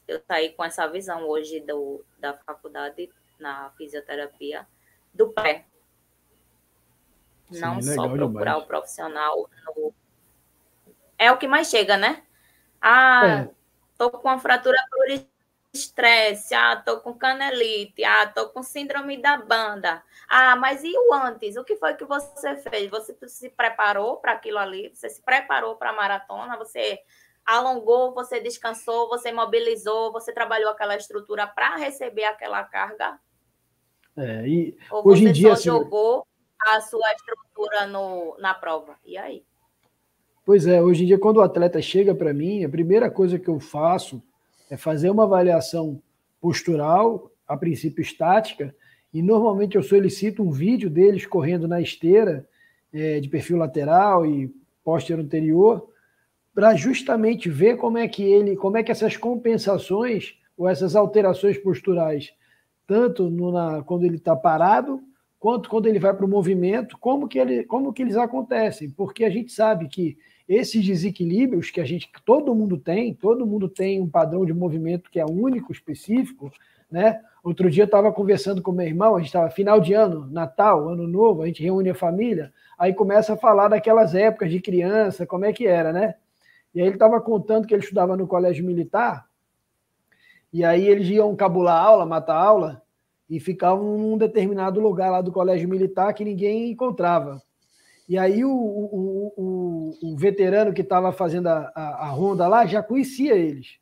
[SPEAKER 3] eu saí com essa visão hoje do, da faculdade na fisioterapia do pé. Sim, Não só procurar demais. o profissional no... É o que mais chega, né? Ah, é. tô com uma fratura estresse, ah, tô com canelite, ah, tô com síndrome da banda. Ah, mas e o antes? O que foi que você fez? Você se preparou para aquilo ali? Você se preparou para a maratona? Você alongou, você descansou, você mobilizou, você trabalhou aquela estrutura para receber aquela carga?
[SPEAKER 4] É, e
[SPEAKER 3] Ou hoje em dia só jogou a sua estrutura no, na prova? E aí?
[SPEAKER 4] Pois é, hoje em dia, quando o atleta chega para mim, a primeira coisa que eu faço é fazer uma avaliação postural, a princípio estática, e normalmente eu solicito um vídeo deles correndo na esteira é, de perfil lateral e póster anterior, para justamente ver como é que ele, como é que essas compensações ou essas alterações posturais, tanto no, na, quando ele está parado, quanto quando ele vai para o movimento, como que, ele, como que eles acontecem, porque a gente sabe que esses desequilíbrios que a gente, todo mundo tem, todo mundo tem um padrão de movimento que é único, específico, né? Outro dia eu estava conversando com meu irmão, a gente estava final de ano, Natal, Ano Novo, a gente reúne a família, aí começa a falar daquelas épocas de criança, como é que era, né? E aí ele estava contando que ele estudava no colégio militar, e aí eles iam cabular aula, matar aula, e ficavam num determinado lugar lá do colégio militar que ninguém encontrava. E aí o, o, o, o veterano que estava fazendo a, a, a, ronda lá já conhecia eles.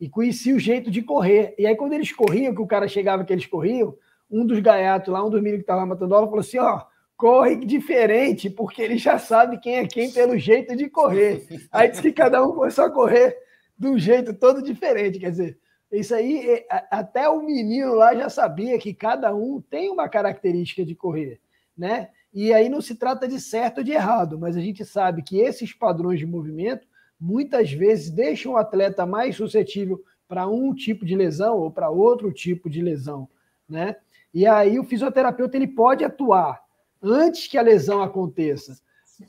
[SPEAKER 4] E conhecia o jeito de correr. E aí, quando eles corriam, que o cara chegava que eles corriam, um dos gaiatos lá, um dos meninos que estava matando aula, falou assim: ó, corre diferente, porque ele já sabe quem é quem pelo jeito de correr. Aí disse que cada um começou a correr de um jeito todo diferente. Quer dizer, isso aí, é, até o menino lá já sabia que cada um tem uma característica de correr, né? E aí não se trata de certo ou de errado, mas a gente sabe que esses padrões de movimento muitas vezes deixam o atleta mais suscetível para um tipo de lesão ou para outro tipo de lesão, né? E aí o fisioterapeuta ele pode atuar antes que a lesão aconteça.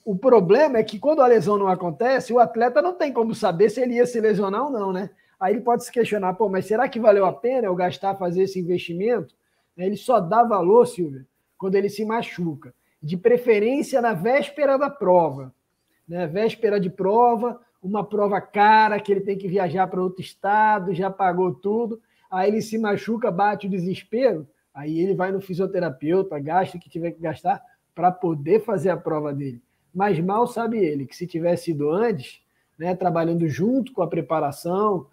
[SPEAKER 4] O problema é que quando a lesão não acontece, o atleta não tem como saber se ele ia se lesionar ou não, né? Aí ele pode se questionar, pô, mas será que valeu a pena eu gastar fazer esse investimento? Ele só dá valor, Silvia, quando ele se machuca de preferência na véspera da prova. Né? Véspera de prova, uma prova cara que ele tem que viajar para outro estado, já pagou tudo, aí ele se machuca, bate o desespero, aí ele vai no fisioterapeuta, gasta o que tiver que gastar para poder fazer a prova dele. Mas mal sabe ele que se tivesse ido antes, né, trabalhando junto com a preparação,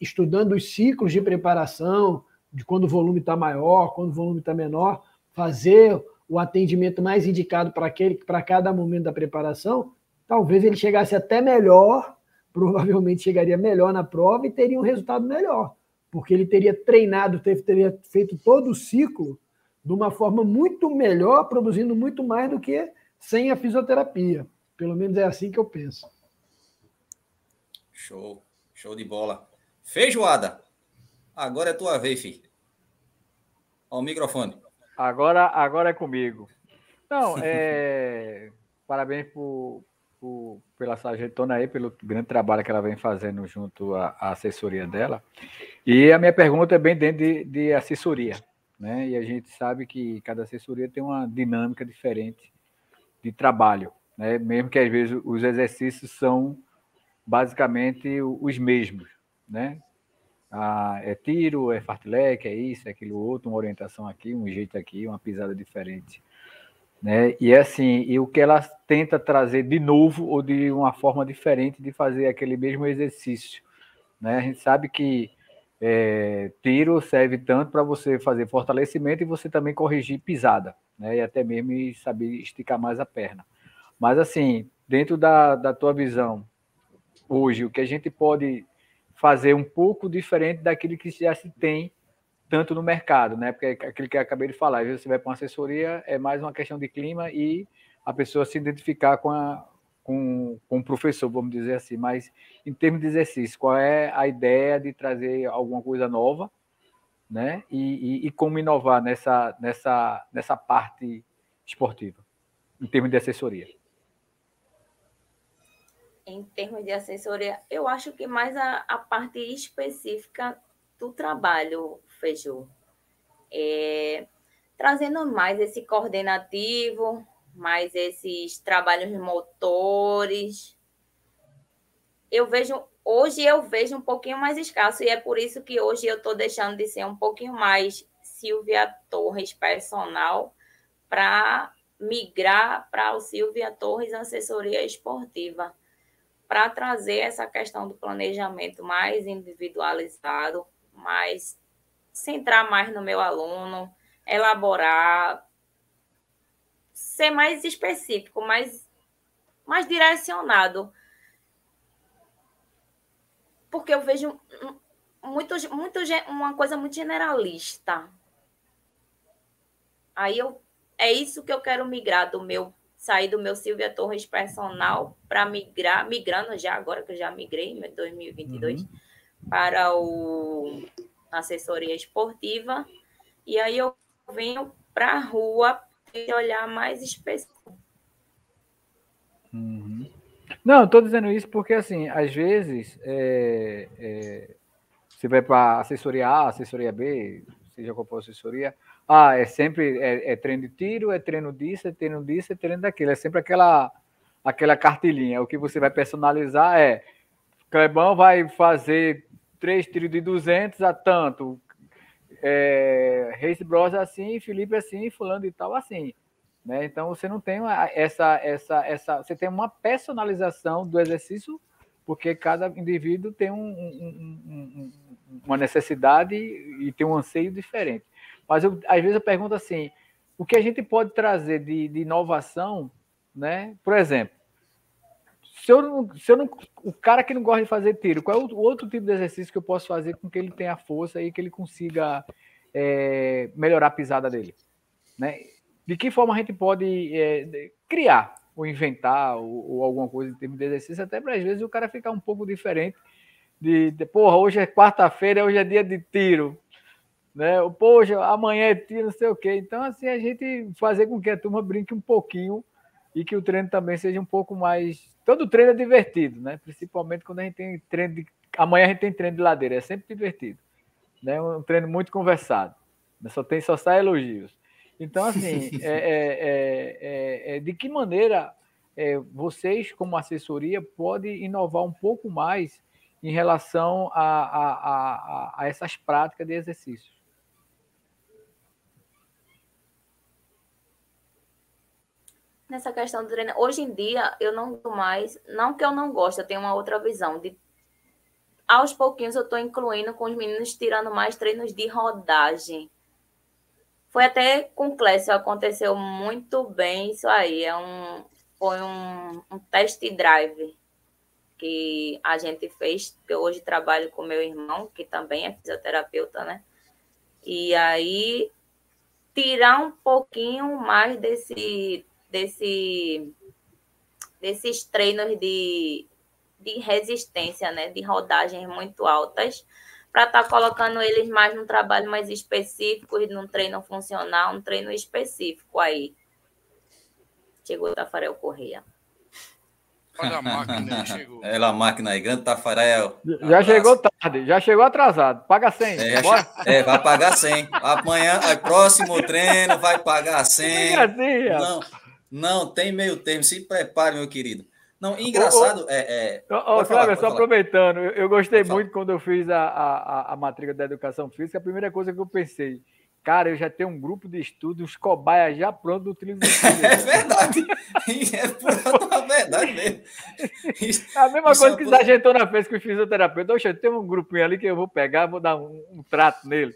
[SPEAKER 4] estudando os ciclos de preparação, de quando o volume está maior, quando o volume está menor, fazer o atendimento mais indicado para aquele para cada momento da preparação, talvez ele chegasse até melhor, provavelmente chegaria melhor na prova e teria um resultado melhor, porque ele teria treinado, teria feito todo o ciclo de uma forma muito melhor, produzindo muito mais do que sem a fisioterapia. Pelo menos é assim que eu penso.
[SPEAKER 1] Show, show de bola. Feijoada. Agora é tua vez, filho. Ao microfone.
[SPEAKER 5] Agora, agora é comigo. Não, é... parabéns por, por, pela sargentona aí, pelo grande trabalho que ela vem fazendo junto à, à assessoria dela. E a minha pergunta é bem dentro de, de assessoria. Né? E a gente sabe que cada assessoria tem uma dinâmica diferente de trabalho, né? mesmo que às vezes os exercícios são basicamente os mesmos, né? Ah, é tiro, é fartlek, é isso, é aquilo outro, uma orientação aqui, um jeito aqui, uma pisada diferente. Né? E é assim, e o que ela tenta trazer de novo ou de uma forma diferente de fazer aquele mesmo exercício. Né? A gente sabe que é, tiro serve tanto para você fazer fortalecimento e você também corrigir pisada, né? e até mesmo saber esticar mais a perna. Mas assim, dentro da, da tua visão, hoje, o que a gente pode fazer um pouco diferente daquilo que já se tem tanto no mercado, né? Porque aquilo que eu acabei de falar, você vai para uma assessoria, é mais uma questão de clima e a pessoa se identificar com, a, com, com o professor, vamos dizer assim. Mas em termos de exercício, qual é a ideia de trazer alguma coisa nova, né? E, e, e como inovar nessa, nessa, nessa parte esportiva, em termos de assessoria?
[SPEAKER 3] Em termos de assessoria, eu acho que mais a, a parte específica do trabalho, Feijô. É, trazendo mais esse coordenativo, mais esses trabalhos motores, eu vejo hoje eu vejo um pouquinho mais escasso e é por isso que hoje eu estou deixando de ser um pouquinho mais Silvia Torres personal para migrar para o Silvia Torres assessoria esportiva para trazer essa questão do planejamento mais individualizado, mais centrar mais no meu aluno, elaborar, ser mais específico, mais, mais direcionado. Porque eu vejo muito, muito, uma coisa muito generalista. Aí eu é isso que eu quero migrar do meu sair do meu Silvia Torres personal para migrar, migrando já agora que eu já migrei em 2022 uhum. para o assessoria esportiva e aí eu venho para a rua e olhar mais específico.
[SPEAKER 5] Uhum. Não, estou dizendo isso porque assim, às vezes é, é, você vai para assessoria A, assessoria B, seja qual for a assessoria, ah, é sempre é, é, treino de tiro, é treino disso, é treino disso, é treino daquilo. É sempre aquela, aquela cartilhinha. O que você vai personalizar é Clebão vai fazer três tiros de 200 a tanto. É, Reis Bros assim, Felipe assim, fulano e tal assim. Né? Então você não tem essa, essa, essa. Você tem uma personalização do exercício, porque cada indivíduo tem um, um, um, uma necessidade e tem um anseio diferente. Mas eu, às vezes eu pergunto assim: o que a gente pode trazer de, de inovação, né? Por exemplo, se eu, não, se eu não, o cara que não gosta de fazer tiro, qual é o outro tipo de exercício que eu posso fazer com que ele tenha força e que ele consiga é, melhorar a pisada dele? Né? De que forma a gente pode é, criar ou inventar ou, ou, alguma coisa em termos de exercício, até para às vezes o cara ficar um pouco diferente de, de porra, hoje é quarta-feira, hoje é dia de tiro né? Poxa, amanhã é tiro, não sei o quê. Então, assim, a gente fazer com que a turma brinque um pouquinho e que o treino também seja um pouco mais. Todo treino é divertido, né? Principalmente quando a gente tem treino de. Amanhã a gente tem treino de ladeira, é sempre divertido. Né? Um treino muito conversado. Né? Só tem só sai elogios. Então, assim, é, é, é, é, de que maneira vocês, como assessoria, podem inovar um pouco mais em relação a, a, a, a essas práticas de exercício?
[SPEAKER 3] Nessa questão do treino. Hoje em dia, eu não mais, não que eu não gosto, eu tenho uma outra visão de aos pouquinhos eu estou incluindo com os meninos tirando mais treinos de rodagem. Foi até com o Clécio, aconteceu muito bem isso aí. É um, foi um, um test drive que a gente fez, eu hoje trabalho com meu irmão, que também é fisioterapeuta, né? E aí tirar um pouquinho mais desse desse, desses treinos de, de resistência, né? De rodagens muito altas, para estar tá colocando eles mais num trabalho mais específico, num treino funcional, um treino específico aí. Chegou o Tafarel Correia.
[SPEAKER 1] Olha a máquina aí, chegou. Ela, a máquina aí, grande Tafarel.
[SPEAKER 5] Já abraço. chegou tarde, já chegou atrasado. Paga 100.
[SPEAKER 1] É, bora. é vai pagar 100. Amanhã, próximo treino, vai pagar 100. Assim, não, não, tem meio termo. Se prepare, meu querido. Não, engraçado é. é...
[SPEAKER 5] Ô, ô Flávio, só aproveitando, eu, eu gostei muito quando eu fiz a, a, a matrícula da educação física. A primeira coisa que eu pensei, cara, eu já tenho um grupo de estudos, cobaia já pronto do trilho
[SPEAKER 1] É verdade. É pura verdade mesmo.
[SPEAKER 5] a mesma Isso coisa é que pura... agentou na fez com o fisioterapeuta. Oxe, tem um grupinho ali que eu vou pegar, vou dar um, um trato nele.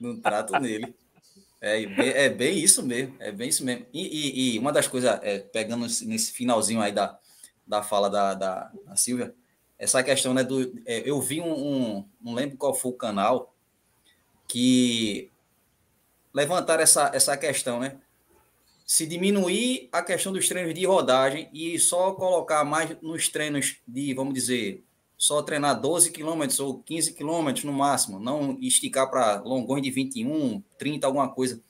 [SPEAKER 1] Um trato nele. É, é bem isso mesmo, é bem isso mesmo. E, e, e uma das coisas, é, pegando nesse finalzinho aí da, da fala da, da, da Silvia, essa questão, né, do, é, eu vi um, um, não lembro qual foi o canal, que levantaram essa, essa questão, né, se diminuir a questão dos treinos de rodagem e só colocar mais nos treinos de, vamos dizer, só treinar 12 quilômetros ou 15 quilômetros no máximo, não esticar para longões de 21, 30, alguma coisa.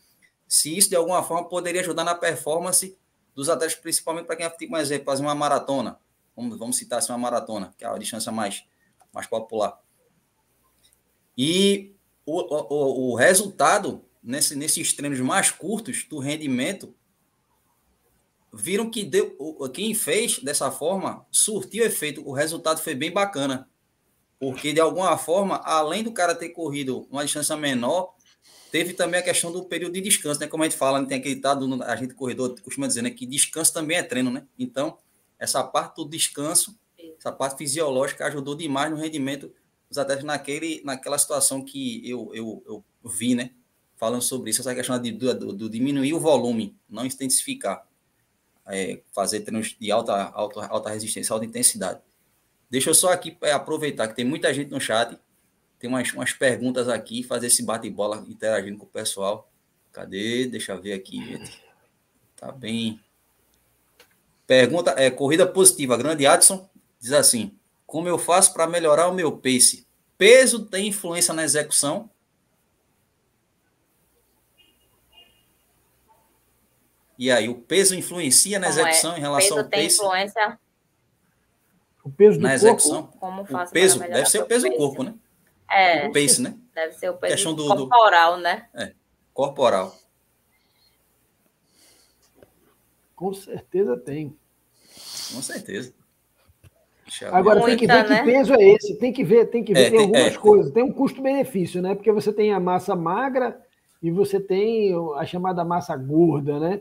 [SPEAKER 1] Se isso de alguma forma poderia ajudar na performance dos atletas, principalmente para quem, por exemplo, fazer uma maratona. Vamos, vamos citar assim, uma maratona, que é a distância mais, mais popular. E o, o, o resultado nesse, nesses treinos mais curtos do rendimento viram que deu, quem fez dessa forma surtiu efeito, o resultado foi bem bacana. Porque, de alguma forma, além do cara ter corrido uma distância menor, teve também a questão do período de descanso, né? Como a gente fala, né? tem aquele a gente corredor costuma dizer né? que descanso também é treino, né? Então, essa parte do descanso, essa parte fisiológica ajudou demais no rendimento dos atletas naquele, naquela situação que eu, eu, eu vi, né? Falando sobre isso, essa questão de, do, do diminuir o volume, não intensificar é, fazer treinos de alta, alta, alta resistência, alta intensidade. Deixa eu só aqui é, aproveitar que tem muita gente no chat, tem umas, umas perguntas aqui, fazer esse bate-bola interagindo com o pessoal. Cadê? Deixa eu ver aqui, gente. Tá bem. Pergunta é corrida positiva. Grande Adson diz assim: Como eu faço para melhorar o meu pace? Peso tem influência na execução? E aí, o peso influencia na é? execução é? em relação ao
[SPEAKER 3] tem influência
[SPEAKER 4] o peso do
[SPEAKER 1] na
[SPEAKER 4] corpo?
[SPEAKER 1] execução. Como o peso deve ser o peso do corpo, né?
[SPEAKER 3] É.
[SPEAKER 1] O pace, né?
[SPEAKER 3] Deve ser o peso do, corporal, né?
[SPEAKER 1] É, corporal.
[SPEAKER 4] Com certeza tem.
[SPEAKER 1] Com certeza.
[SPEAKER 4] Agora Muita, tem que ver né? que peso é esse, tem que ver, tem que ver, é, tem, tem, algumas é, coisas, tem um custo-benefício, né? Porque você tem a massa magra e você tem a chamada massa gorda, né?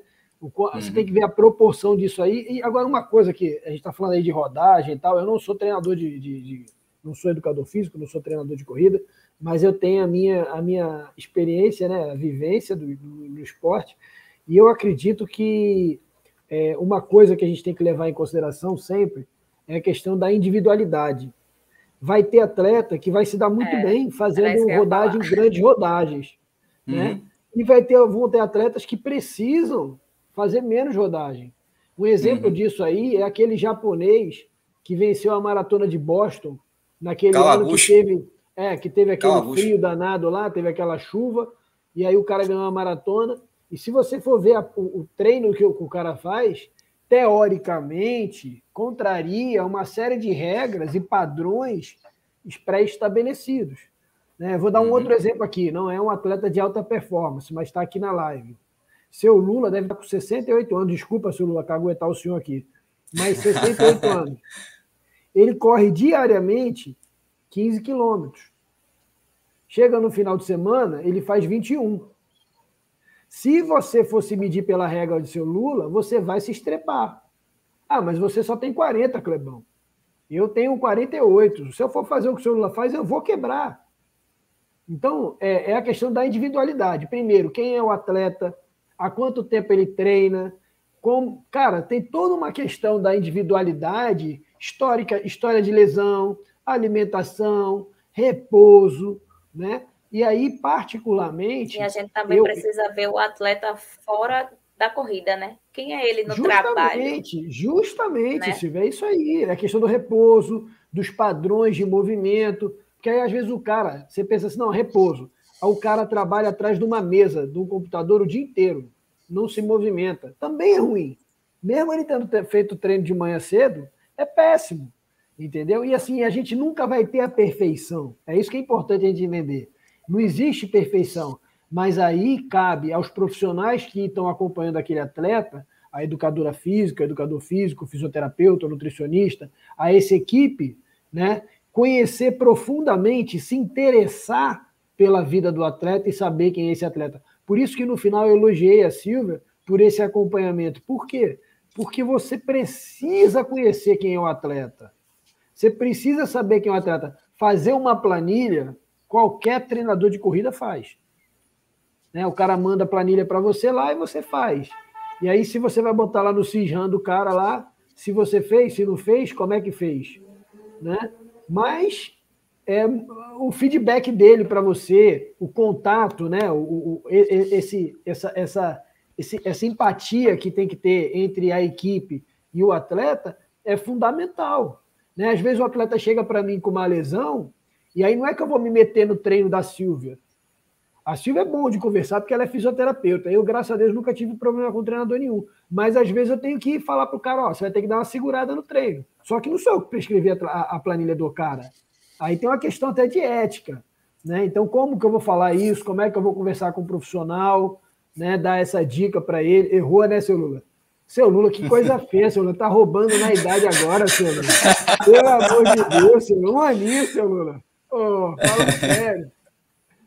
[SPEAKER 4] Você uhum. tem que ver a proporção disso aí. E agora, uma coisa que a gente está falando aí de rodagem e tal, eu não sou treinador de, de, de, Não sou educador físico, não sou treinador de corrida, mas eu tenho a minha, a minha experiência, né, a vivência do, do, do esporte, e eu acredito que é, uma coisa que a gente tem que levar em consideração sempre é a questão da individualidade. Vai ter atleta que vai se dar muito é, bem fazendo rodagem, grandes rodagens. Né? Uhum. E vai ter, vão ter atletas que precisam fazer menos rodagem. Um exemplo uhum. disso aí é aquele japonês que venceu a maratona de Boston naquele Kawaguchi. ano que teve, é, que teve aquele frio danado lá, teve aquela chuva, e aí o cara ganhou a maratona. E se você for ver a, o, o, treino que o, o cara faz, teoricamente, contraria uma série de regras e padrões pré-estabelecidos. Né? Vou dar um uhum. outro exemplo aqui, não é um atleta de alta performance, mas está aqui na live. Seu Lula deve estar com 68 anos. Desculpa, seu Lula, caguetar o senhor aqui. Mas 68 anos. Ele corre diariamente 15 quilômetros. Chega no final de semana, ele faz 21. Se você fosse medir pela regra de seu Lula, você vai se estrepar. Ah, mas você só tem 40, Clebão. Eu tenho 48. Se eu for fazer o que o seu Lula faz, eu vou quebrar. Então, é, é a questão da individualidade. Primeiro, quem é o atleta? Há quanto tempo ele treina. Como, cara, tem toda uma questão da individualidade histórica, história de lesão, alimentação, repouso, né? E aí, particularmente.
[SPEAKER 3] E a gente também eu, precisa ver o atleta fora da corrida, né? Quem é ele no
[SPEAKER 4] justamente,
[SPEAKER 3] trabalho?
[SPEAKER 4] Justamente, né? Silvia, é isso aí. É a questão do repouso, dos padrões de movimento. Porque aí, às vezes, o cara, você pensa assim, não, repouso o cara trabalha atrás de uma mesa, de um computador o dia inteiro, não se movimenta. Também é ruim. Mesmo ele tendo feito treino de manhã cedo, é péssimo. Entendeu? E assim, a gente nunca vai ter a perfeição. É isso que é importante a gente entender. Não existe perfeição. Mas aí cabe aos profissionais que estão acompanhando aquele atleta, a educadora física, educador físico, fisioterapeuta, nutricionista, a essa equipe, né, conhecer profundamente, se interessar pela vida do atleta e saber quem é esse atleta. Por isso que no final eu elogiei a Silvia por esse acompanhamento. Por quê? Porque você precisa conhecer quem é o atleta. Você precisa saber quem é o atleta. Fazer uma planilha, qualquer treinador de corrida faz. Né? O cara manda a planilha para você lá e você faz. E aí, se você vai botar lá no Cisran do cara lá, se você fez, se não fez, como é que fez? Né? Mas é, o feedback dele para você, o contato, né? O, o, esse, essa, essa, esse, essa empatia que tem que ter entre a equipe e o atleta é fundamental. Né? Às vezes o atleta chega para mim com uma lesão, e aí não é que eu vou me meter no treino da Silvia. A Silvia é bom de conversar porque ela é fisioterapeuta. Eu, graças a Deus, nunca tive problema com treinador nenhum. Mas às vezes eu tenho que falar para o cara: ó, você vai ter que dar uma segurada no treino. Só que não sou eu que prescrevi a, a planilha do cara. Aí tem uma questão até de ética. Né? Então, como que eu vou falar isso? Como é que eu vou conversar com o um profissional? Né? Dar essa dica para ele. Errou, né, seu Lula? Seu Lula, que coisa feia, seu Lula. Tá roubando na idade agora, seu Lula. Pelo amor de Deus, seu Lula. Um aninho, seu Lula. Oh, fala sério.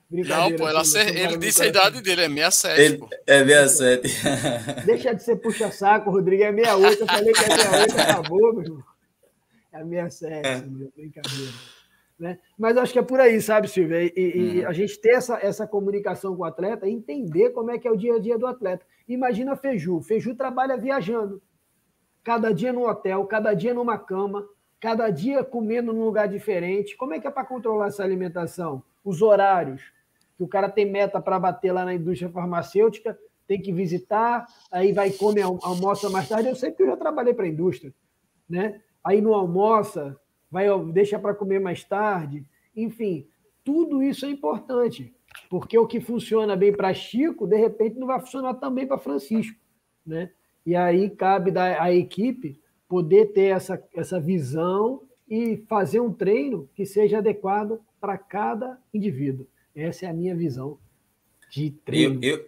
[SPEAKER 2] Não, pô, ela ser, ele disse a idade dele, é 67.
[SPEAKER 1] Ele,
[SPEAKER 2] pô.
[SPEAKER 1] é 67.
[SPEAKER 4] Deixa de ser puxa-saco, Rodrigo. É 68. Eu falei que é 68, acabou, meu irmão. É 67, é. meu, brincadeira. Né? Mas acho que é por aí, sabe, Silvia? E, e uhum. a gente ter essa, essa comunicação com o atleta, entender como é que é o dia a dia do atleta. Imagina Feju. Feju trabalha viajando. Cada dia num hotel, cada dia numa cama, cada dia comendo num lugar diferente. Como é que é para controlar essa alimentação? Os horários. Que o cara tem meta para bater lá na indústria farmacêutica, tem que visitar, aí vai comer, almoça mais tarde. Eu sei que eu já trabalhei para a indústria. Né? Aí não almoça, vai deixa para comer mais tarde. Enfim, tudo isso é importante, porque o que funciona bem para Chico, de repente, não vai funcionar também para Francisco. Né? E aí cabe da, a equipe poder ter essa, essa visão e fazer um treino que seja adequado para cada indivíduo. Essa é a minha visão de treino.
[SPEAKER 1] Eu, eu,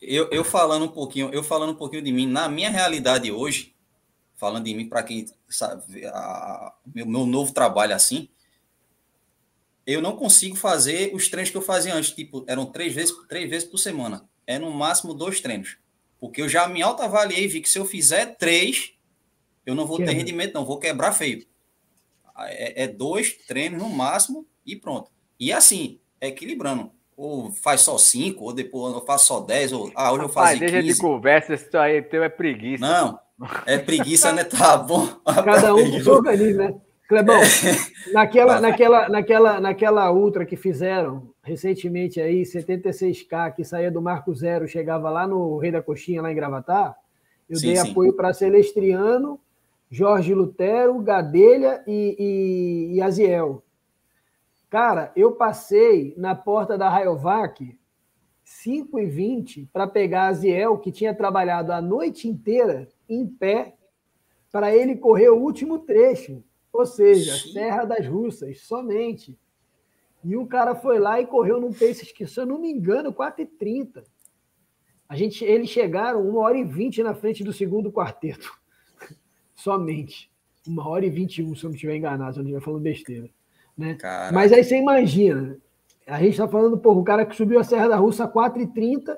[SPEAKER 1] eu, eu, falando um pouquinho, eu falando um pouquinho de mim, na minha realidade hoje, falando de mim para quem sabe, a, meu, meu novo trabalho assim, eu não consigo fazer os treinos que eu fazia antes, tipo, eram três vezes, três vezes por semana. É no máximo dois treinos. Porque eu já me autoavaliei e vi que se eu fizer três, eu não vou ter rendimento, não, vou quebrar feio. É, é, dois treinos no máximo e pronto. E assim, é equilibrando. Ou faz só cinco, ou depois eu faço só dez, ou ah, hoje eu faço
[SPEAKER 5] deixa 15. de conversa, isso aí teu é preguiça.
[SPEAKER 1] Não, é preguiça, né? Tá bom.
[SPEAKER 4] Cada um com seu organismo, né? Clebão, naquela, naquela, naquela, naquela ultra que fizeram recentemente aí, 76K, que saía do Marco Zero, chegava lá no Rei da Coxinha, lá em Gravatar, eu sim, dei sim. apoio para Celestriano, Jorge Lutero, Gadelha e, e, e Aziel. Cara, eu passei na porta da Rayovac 5 e 20 para pegar Aziel, que tinha trabalhado a noite inteira em pé para ele correr o último trecho, ou seja, Sim. Serra das Russas, somente. E o cara foi lá e correu num pace que, se eu não me engano, 4h30. A gente, eles chegaram uma hora e vinte na frente do segundo quarteto. Somente. Uma hora e vinte e um, se eu não estiver enganado, se eu não estiver falando besteira. Né? Mas aí você imagina, a gente está falando, porra, o cara que subiu a Serra da Russa a 4h30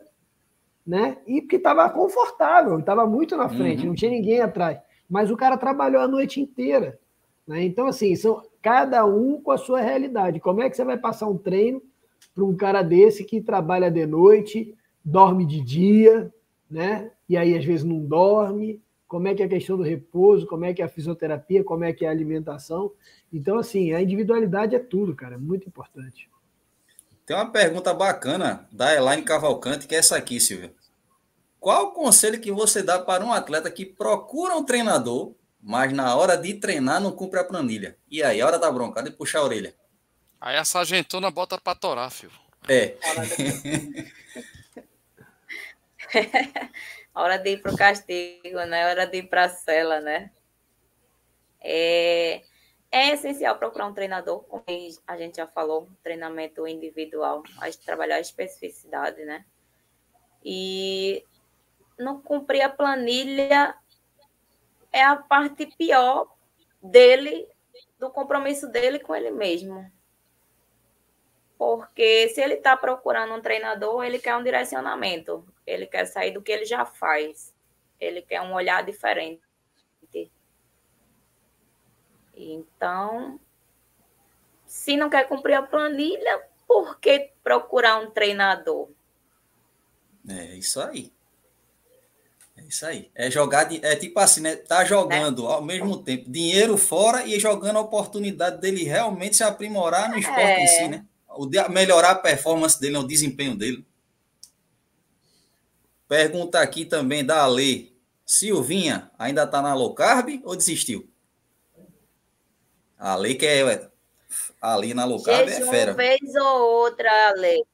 [SPEAKER 4] né? E porque estava confortável, estava muito na frente, uhum. não tinha ninguém atrás. Mas o cara trabalhou a noite inteira. Né? Então, assim, são cada um com a sua realidade. Como é que você vai passar um treino para um cara desse que trabalha de noite, dorme de dia, né? E aí às vezes não dorme. Como é que é a questão do repouso? Como é que é a fisioterapia? Como é que é a alimentação? Então, assim, a individualidade é tudo, cara, é muito importante.
[SPEAKER 1] Tem uma pergunta bacana da Elaine Cavalcante, que é essa aqui, Silvia. Qual o conselho que você dá para um atleta que procura um treinador, mas na hora de treinar não cumpre a planilha? E aí, a hora da bronca, de puxar a orelha.
[SPEAKER 2] Aí a sargentona bota para torar, filho.
[SPEAKER 1] É.
[SPEAKER 3] hora de ir para o castigo, né? Hora de ir para a cela, né? É, é essencial procurar um treinador, como a gente já falou, treinamento individual, a trabalhar a especificidade, né? E não cumprir a planilha é a parte pior dele, do compromisso dele com ele mesmo. Porque se ele está procurando um treinador, ele quer um direcionamento, ele quer sair do que ele já faz, ele quer um olhar diferente. Então, se não quer cumprir a planilha, por que procurar um treinador?
[SPEAKER 1] É isso aí. É isso aí. É jogar, é tipo assim, né? Tá jogando é. ao mesmo tempo dinheiro fora e jogando a oportunidade dele realmente se aprimorar no esporte é. em si, né? O de, melhorar a performance dele, o desempenho dele. Pergunta aqui também da Ale. Silvinha, ainda tá na low carb ou desistiu? A Ale que é ali na low carb é fera.
[SPEAKER 3] Uma vez ou outra, Ale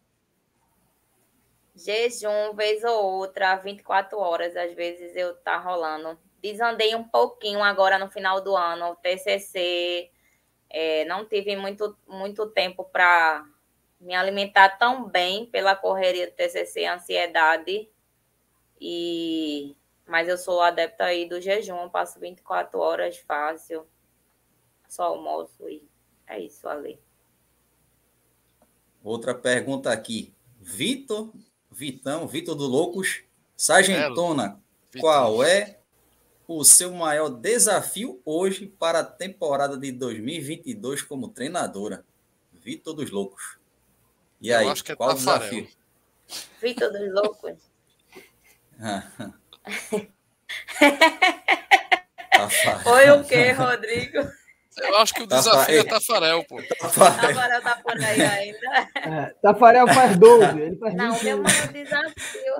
[SPEAKER 3] jejum, vez ou outra, 24 horas, às vezes eu tá rolando. Desandei um pouquinho agora no final do ano, TCC, é, não tive muito, muito tempo para me alimentar tão bem pela correria do TCC, ansiedade, e Mas eu sou adepta aí do jejum, passo 24 horas fácil, só almoço e é isso, Ale.
[SPEAKER 1] Outra pergunta aqui. Vitor, Vitão, Vitor do Loucos, Sargentona, qual é o seu maior desafio hoje para a temporada de 2022 como treinadora? Vitor dos Loucos. E aí, é qual o desafio?
[SPEAKER 3] Vitor dos Loucos. Oi, o quê, Rodrigo?
[SPEAKER 2] Eu acho que o desafio é Tafarel, pô.
[SPEAKER 3] Tafarel tá por aí ainda.
[SPEAKER 4] É, Tafarel faz 12. Ele faz
[SPEAKER 3] Não, o meu maior desafio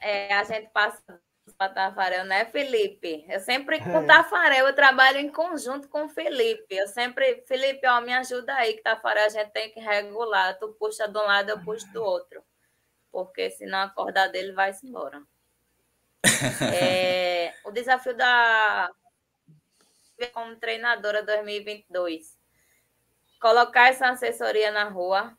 [SPEAKER 3] é a gente passa para Tafarel, né, Felipe? Eu sempre, com é. Tafarel, eu trabalho em conjunto com o Felipe. Eu sempre, Felipe, ó, me ajuda aí, que Tafarel a gente tem que regular. Tu puxa de um lado, eu puxo do outro. Porque senão a corda dele vai se embora. É, o desafio da como treinadora 2022. Colocar essa assessoria na rua.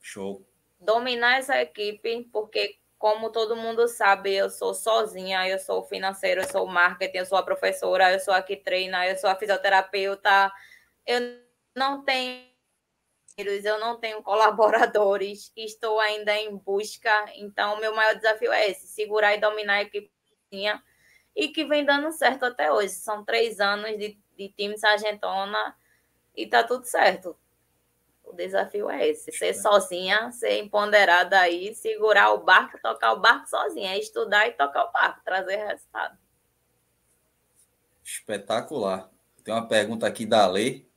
[SPEAKER 1] Show.
[SPEAKER 3] Dominar essa equipe, porque como todo mundo sabe, eu sou sozinha, eu sou financeiro, eu sou marketing, eu sou a professora, eu sou a que treina, eu sou a fisioterapeuta. Eu não tenho eu não tenho colaboradores, estou ainda em busca. Então, o meu maior desafio é esse: segurar e dominar a equipe e que vem dando certo até hoje. São três anos de, de time sargentona e tá tudo certo. O desafio é esse: ser sozinha, ser empoderada aí, segurar o barco, tocar o barco sozinha, estudar e tocar o barco, trazer resultado.
[SPEAKER 1] Espetacular. Tem uma pergunta aqui da Lei.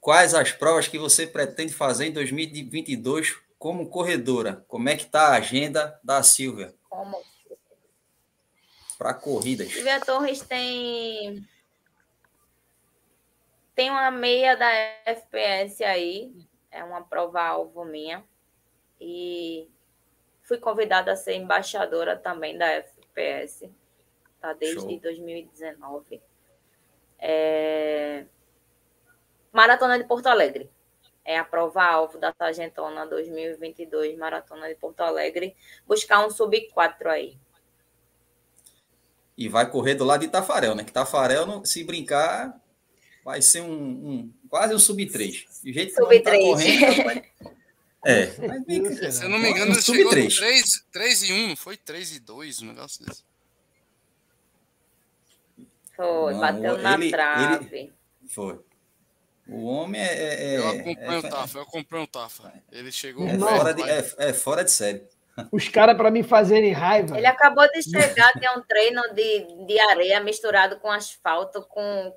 [SPEAKER 1] Quais as provas que você pretende fazer em 2022 como corredora? Como é que está a agenda da Silvia?
[SPEAKER 3] Como?
[SPEAKER 1] Para corridas.
[SPEAKER 3] Silvia Torres tem tem uma meia da FPS aí, é uma prova-alvo minha. E fui convidada a ser embaixadora também da FPS, tá? Desde Show. 2019. É... Maratona de Porto Alegre. É a prova-alvo da Sargentona 2022, Maratona de Porto Alegre. Buscar um sub-4 aí.
[SPEAKER 1] E vai correr do lado de Tafarel, né? Que Tafarel, se brincar, vai ser um, um quase um sub-3.
[SPEAKER 3] De jeito que sub-3. Tá correndo,
[SPEAKER 1] vai... É,
[SPEAKER 2] mas, se eu não me engano, um chegou 3. 3, 3 e 1, não foi 3 e 2, um negócio desse.
[SPEAKER 3] Foi, não, bateu na ele, trave.
[SPEAKER 1] Ele, foi. O homem é. é, é
[SPEAKER 2] eu acompanho é, o Tafa, eu acompanho o Tafa. Ele chegou.
[SPEAKER 1] É fora de, é, é fora de série.
[SPEAKER 4] Os caras, para me fazerem raiva.
[SPEAKER 3] Ele acabou de chegar, tem um treino de, de areia misturado com asfalto, com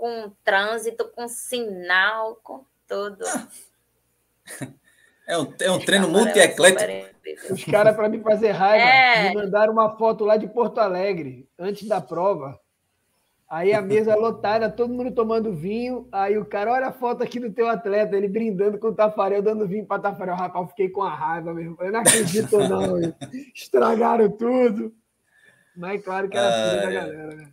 [SPEAKER 3] com trânsito, com sinal, com tudo.
[SPEAKER 1] É um, é um treino multi-eclético.
[SPEAKER 4] Os caras, para me fazer raiva, é. me mandaram uma foto lá de Porto Alegre, antes da prova. Aí a mesa lotada, todo mundo tomando vinho. Aí o cara, olha a foto aqui do teu atleta, ele brindando com o Tafarel, dando vinho para Tafarel. Rapaz, eu fiquei com a raiva mesmo. Eu não acredito, não. Estragaram tudo. Mas claro que era ah, filho da galera, né?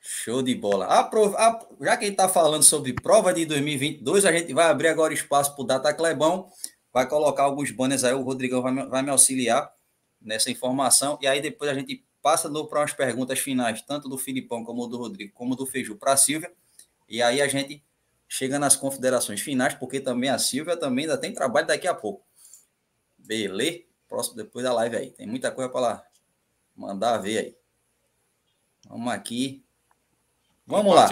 [SPEAKER 1] Show de bola. A prova, a, já que a gente está falando sobre prova de 2022, a gente vai abrir agora espaço para o Data Clebão, vai colocar alguns banners aí, o Rodrigão vai vai me auxiliar nessa informação, e aí depois a gente passa para umas perguntas finais, tanto do Filipão como do Rodrigo, como do Feiju para a Silvia, e aí a gente chega nas considerações finais, porque também a Silvia também ainda tem trabalho daqui a pouco. Beleza? Próximo depois da live aí. Tem muita coisa para lá mandar ver aí. Vamos aqui. Vamos lá.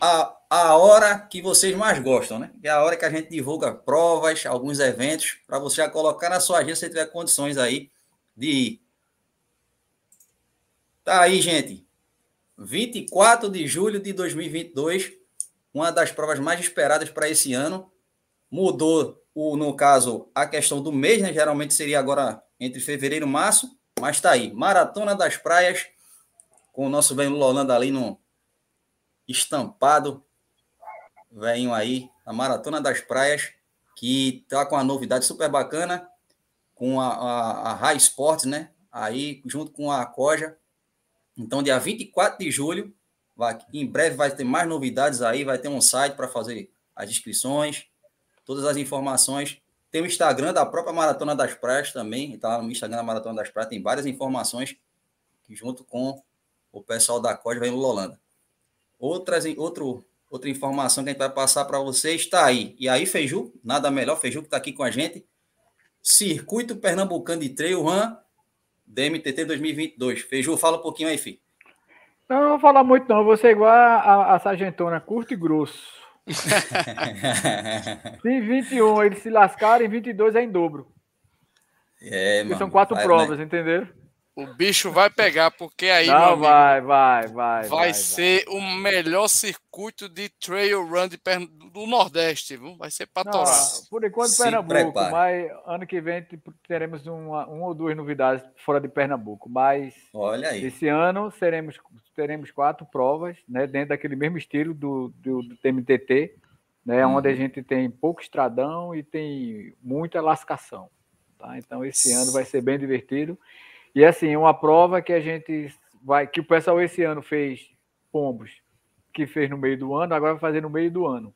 [SPEAKER 1] A, a hora que vocês mais gostam, né? É a hora que a gente divulga provas, alguns eventos, para você já colocar na sua agenda se tiver condições aí de ir. Tá aí, gente. 24 de julho de 2022, uma das provas mais esperadas para esse ano. Mudou, o, no caso, a questão do mês, né? Geralmente seria agora entre fevereiro e março, mas está aí. Maratona das Praias, com o nosso bem Lula Holanda ali no estampado, venho aí, a Maratona das Praias, que tá com uma novidade super bacana, com a, a, a High Sports, né? Aí, junto com a Coja. Então, dia 24 de julho, vai, em breve vai ter mais novidades aí, vai ter um site para fazer as inscrições, todas as informações Tem o Instagram da própria Maratona das Praias também. Está no Instagram da Maratona das Praias. Tem várias informações que, junto com o pessoal da COD, vem Lolanda. Outras, outro, outra informação que a gente vai passar para vocês está aí. E aí, Feiju, nada melhor, Feiju que está aqui com a gente. Circuito Pernambucano de Trail Run DMTT 2022. Feiju, fala um pouquinho aí, filho.
[SPEAKER 5] Não, não vou falar muito, não. Vou ser igual a, a Sargentona, curto e grosso. em 21 eles se lascaram, em 22 é em dobro.
[SPEAKER 1] É, mano.
[SPEAKER 5] São quatro vai, provas, né? entenderam?
[SPEAKER 2] O bicho vai pegar, porque aí.
[SPEAKER 5] Não, amigo, vai, vai, vai,
[SPEAKER 2] vai. Vai ser vai. o melhor circuito de trail run de, do Nordeste, viu? Vai ser para torar.
[SPEAKER 5] Por enquanto, Se Pernambuco, prepare. mas ano que vem teremos uma, uma ou duas novidades fora de Pernambuco. Mas
[SPEAKER 1] Olha aí.
[SPEAKER 5] esse ano seremos, teremos quatro provas, né? Dentro daquele mesmo estilo do, do, do TMTT, né? Uhum. Onde a gente tem pouco estradão e tem muita lascação. Tá? Então, esse ano vai ser bem divertido. E assim, uma prova que a gente vai, que o pessoal esse ano fez pombos, que fez no meio do ano, agora vai fazer no meio do ano,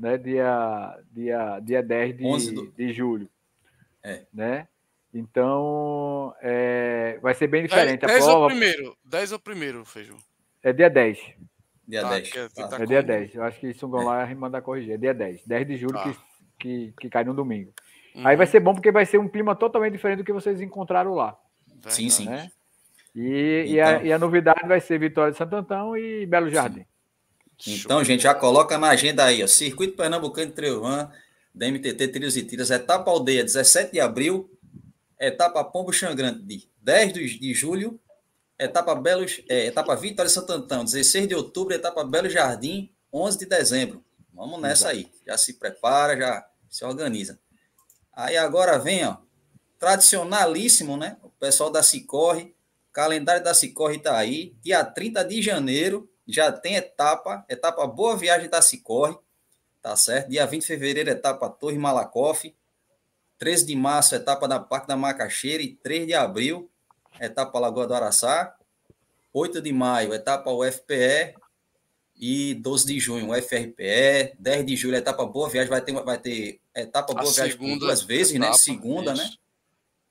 [SPEAKER 5] né? Dia, dia, dia 10 de, do... de julho.
[SPEAKER 1] É.
[SPEAKER 5] Né? Então, é, vai ser bem diferente
[SPEAKER 2] 10, a prova. 10 ou primeiro? 10 ou primeiro, Feijão?
[SPEAKER 5] É dia 10.
[SPEAKER 1] Dia tá, 10.
[SPEAKER 5] É, tá. é dia 10. Eu acho que isso vão lá mandar corrigir. É dia 10. 10 de julho tá. que, que, que cai no domingo. Uhum. Aí vai ser bom porque vai ser um clima totalmente diferente do que vocês encontraram lá.
[SPEAKER 1] Sim, sim.
[SPEAKER 5] Né? E, então, e, a, então e, a, novidade vai ser Vitória de Santo Antão e Belo Jardim.
[SPEAKER 1] Sim. Então, gente, já coloca na agenda aí, ó, Circuito Pernambucano de Run, da MTT Trilhos e Tiras, etapa aldeia, 17 de abril, etapa Pombo Xangrande, 10 de julho, etapa Belo, é, etapa Vitória Santo Antão, 16 de outubro, etapa Belo Jardim, 11 de dezembro. Vamos nessa aí, já se prepara, já se organiza. Aí agora vem, ó, tradicionalíssimo, né? O pessoal da Cicorre, calendário da Cicorre está aí. Dia 30 de janeiro já tem etapa, etapa Boa Viagem da Cicorre, tá certo? Dia 20 de fevereiro, etapa Torre Malakoff. 13 de março, etapa da Parque da Macaxeira. E 3 de abril, etapa Lagoa do Araçá. 8 de maio, etapa UFPE. E 12 de junho, UFRPE. 10 de julho, etapa Boa Viagem. Vai ter, vai ter etapa Boa A Viagem duas vezes, né? etapa, né? Segunda, isso. né?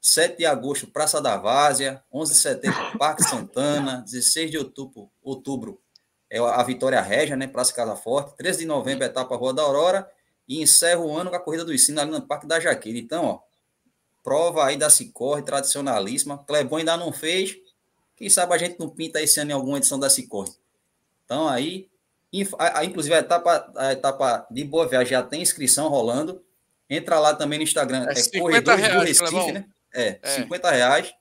[SPEAKER 1] 7 de agosto, Praça da Várzea, 11 de setembro, Parque Santana, 16 de outubro, outubro é a Vitória Régia, né, Praça Casa Forte, 13 de novembro, etapa Rua da Aurora, e encerra o ano com a Corrida do Ensino ali no Parque da Jaqueira. Então, ó, prova aí da Cicorre, tradicionalíssima, Clebon ainda não fez, quem sabe a gente não pinta esse ano em alguma edição da Cicorre. Então, aí, inclusive a etapa, a etapa de Boa Viagem já tem inscrição rolando, entra lá também no Instagram,
[SPEAKER 2] é, é Corredores reais, do Recife, Clebon. né?
[SPEAKER 1] É, é, 50 reais.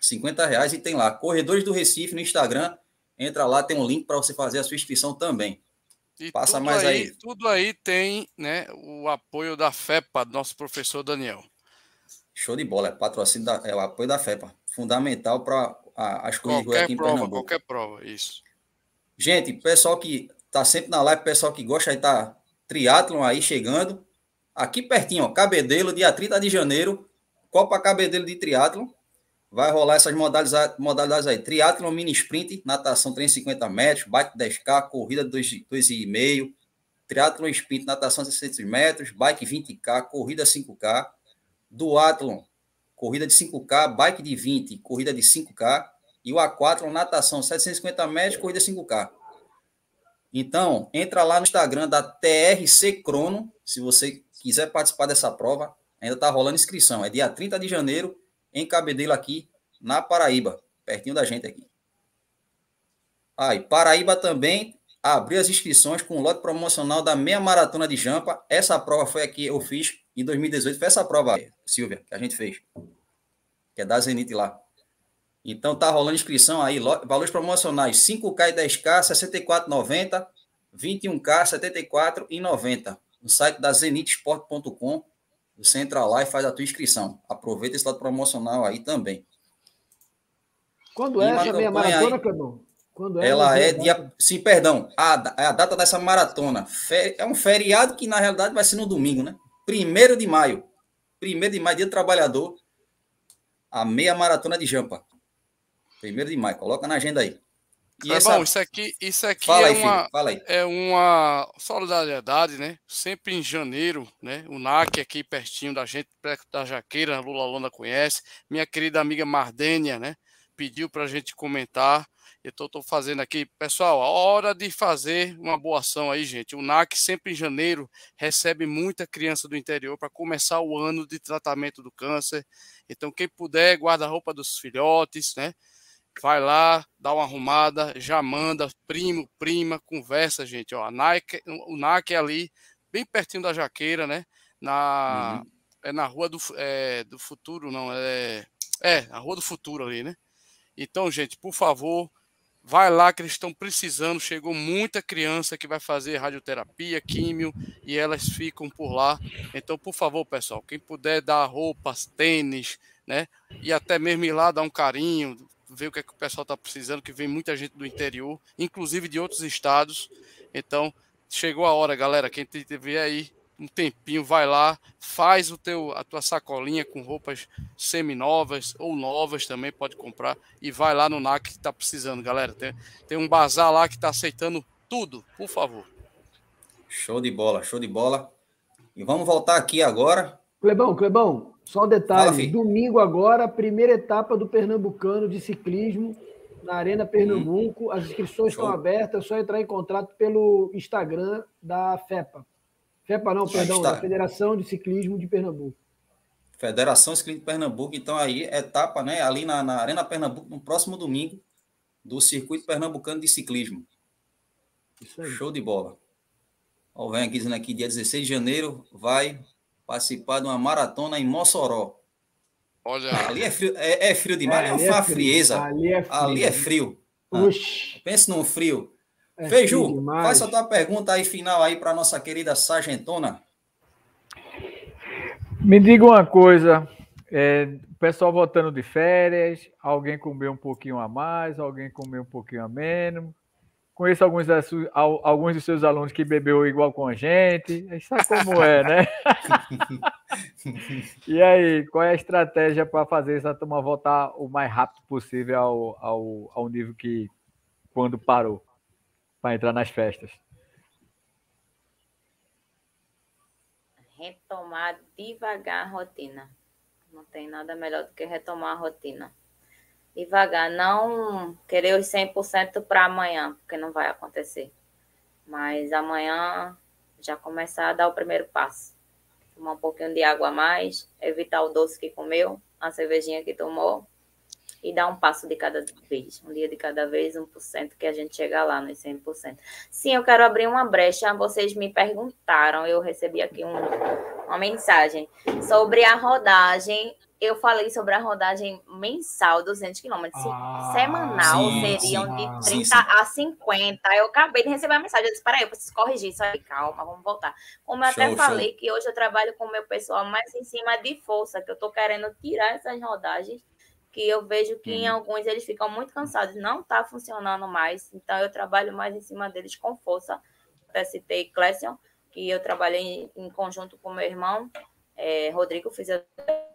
[SPEAKER 1] 50 reais e tem lá, Corredores do Recife no Instagram. Entra lá, tem um link para você fazer a sua inscrição também.
[SPEAKER 2] E Passa mais aí, aí, Tudo aí tem né, o apoio da FEPA, do nosso professor Daniel.
[SPEAKER 1] Show de bola, é patrocínio da, é o apoio da FEPA. Fundamental para as coisas
[SPEAKER 2] qualquer aqui em prova, Pernambuco. Qualquer prova, isso.
[SPEAKER 1] Gente, pessoal que tá sempre na live, pessoal que gosta de estar tá triatlon aí chegando. Aqui pertinho, ó, Cabedelo, dia 30 de janeiro, Copa Cabedelo de Triatlon. Vai rolar essas modalidades, modalidades aí. Triatlon mini sprint, natação 350 metros, bike 10K, corrida 2,5, triatlon sprint, natação 600 metros, bike 20K, corrida 5K, duatlon, corrida de 5K, bike de 20, corrida de 5K, e o aquatlon, natação 750 metros, corrida 5K. Então, entra lá no Instagram da TRC Crono, se você quiser participar dessa prova, Ainda está rolando inscrição. É dia 30 de janeiro, em Cabedelo, aqui na Paraíba, pertinho da gente aqui. Aí, Paraíba também abriu as inscrições com o lote promocional da meia maratona de Jampa. Essa prova foi aqui, eu fiz em 2018. Foi essa prova, Silvia, que a gente fez. Que é da Zenit lá. Então tá rolando inscrição aí, valores promocionais 5K e 10K, 64,90, 21K, 74,90. No site da zenitsport.com você entra lá e faz a tua inscrição. Aproveita esse lado promocional aí também.
[SPEAKER 4] Quando é essa meia maratona, Cadu?
[SPEAKER 1] Quando é ela é dia. Sim, perdão. A, a data dessa maratona é um feriado que, na realidade, vai ser no domingo, né? Primeiro de maio. Primeiro de maio, dia do trabalhador. A meia maratona de Jampa. Primeiro de maio. Coloca na agenda aí.
[SPEAKER 2] E é essa... bom, isso aqui, isso aqui fala é, aí, uma, é uma solidariedade, né? Sempre em janeiro, né? O NAC aqui pertinho da gente, perto da Jaqueira, a Lula Lona conhece. Minha querida amiga Mardênia, né? Pediu para a gente comentar. Então, estou fazendo aqui. Pessoal, a hora de fazer uma boa ação aí, gente. O NAC sempre em janeiro recebe muita criança do interior para começar o ano de tratamento do câncer. Então, quem puder, guarda a roupa dos filhotes, né? Vai lá, dá uma arrumada, já manda, primo, prima, conversa, gente. Ó, a Nike, o NAC é ali, bem pertinho da Jaqueira, né? Na, uhum. É na Rua do, é, do Futuro, não, é. É, a Rua do Futuro ali, né? Então, gente, por favor, vai lá que eles estão precisando. Chegou muita criança que vai fazer radioterapia, químio, e elas ficam por lá. Então, por favor, pessoal, quem puder dar roupas, tênis, né? E até mesmo ir lá dar um carinho, ver o que, é que o pessoal está precisando, que vem muita gente do interior, inclusive de outros estados. Então, chegou a hora, galera. Quem tiver aí um tempinho, vai lá, faz o teu, a tua sacolinha com roupas semi-novas ou novas também, pode comprar, e vai lá no NAC que está precisando, galera. Tem, tem um bazar lá que está aceitando tudo, por favor.
[SPEAKER 1] Show de bola, show de bola. E vamos voltar aqui agora.
[SPEAKER 4] Clebão, Clebão, só um detalhe: Fala, domingo agora, primeira etapa do Pernambucano de ciclismo na Arena Pernambuco. Hum. As inscrições Show. estão abertas, é só entrar em contato pelo Instagram da FEPA. FEPA não, perdão, está... da Federação de Ciclismo de Pernambuco.
[SPEAKER 1] Federação de Ciclismo de Pernambuco, então aí, etapa, né, ali na, na Arena Pernambuco, no próximo domingo, do Circuito Pernambucano de Ciclismo. Show de bola. Ó, vem aqui dizendo aqui, dia 16 de janeiro, vai participar de uma maratona em Mossoró. Olha. Ali é frio, é, é frio demais, é, ali é uma frieza. Ali é frio. Ali é frio. Ah, pense num frio. É Feiju, faz a tua pergunta aí final aí para nossa querida sargentona.
[SPEAKER 5] Me diga uma coisa, é, o pessoal voltando de férias, alguém comeu um pouquinho a mais, alguém comeu um pouquinho a menos. Conheço alguns, das, alguns dos seus alunos que bebeu igual com a gente. Sabe como é, né? e aí, qual é a estratégia para fazer essa turma voltar o mais rápido possível ao, ao, ao nível que quando parou para entrar nas festas?
[SPEAKER 3] Retomar devagar a rotina. Não tem nada melhor do que retomar a rotina devagar, não querer os 100% para amanhã, porque não vai acontecer. Mas amanhã já começar a dar o primeiro passo. Tomar um pouquinho de água a mais, evitar o doce que comeu, a cervejinha que tomou e dar um passo de cada vez, um dia de cada vez, 1%, que a gente chega lá nos 100%. Sim, eu quero abrir uma brecha. Vocês me perguntaram, eu recebi aqui um, uma mensagem sobre a rodagem eu falei sobre a rodagem mensal, 200 quilômetros. Ah, Semanal sim, seriam sim, de 30 sim, sim. a 50. Eu acabei de receber a mensagem. Eu disse: peraí, eu preciso corrigir isso aí. Calma, vamos voltar. Como eu show, até falei, show. que hoje eu trabalho com o meu pessoal mais em cima de força, que eu tô querendo tirar essas rodagens, que eu vejo que em uhum. alguns eles ficam muito cansados, não tá funcionando mais. Então eu trabalho mais em cima deles com força. Até citei Clécio, que eu trabalhei em conjunto com meu irmão, é, Rodrigo Fisioterapeuta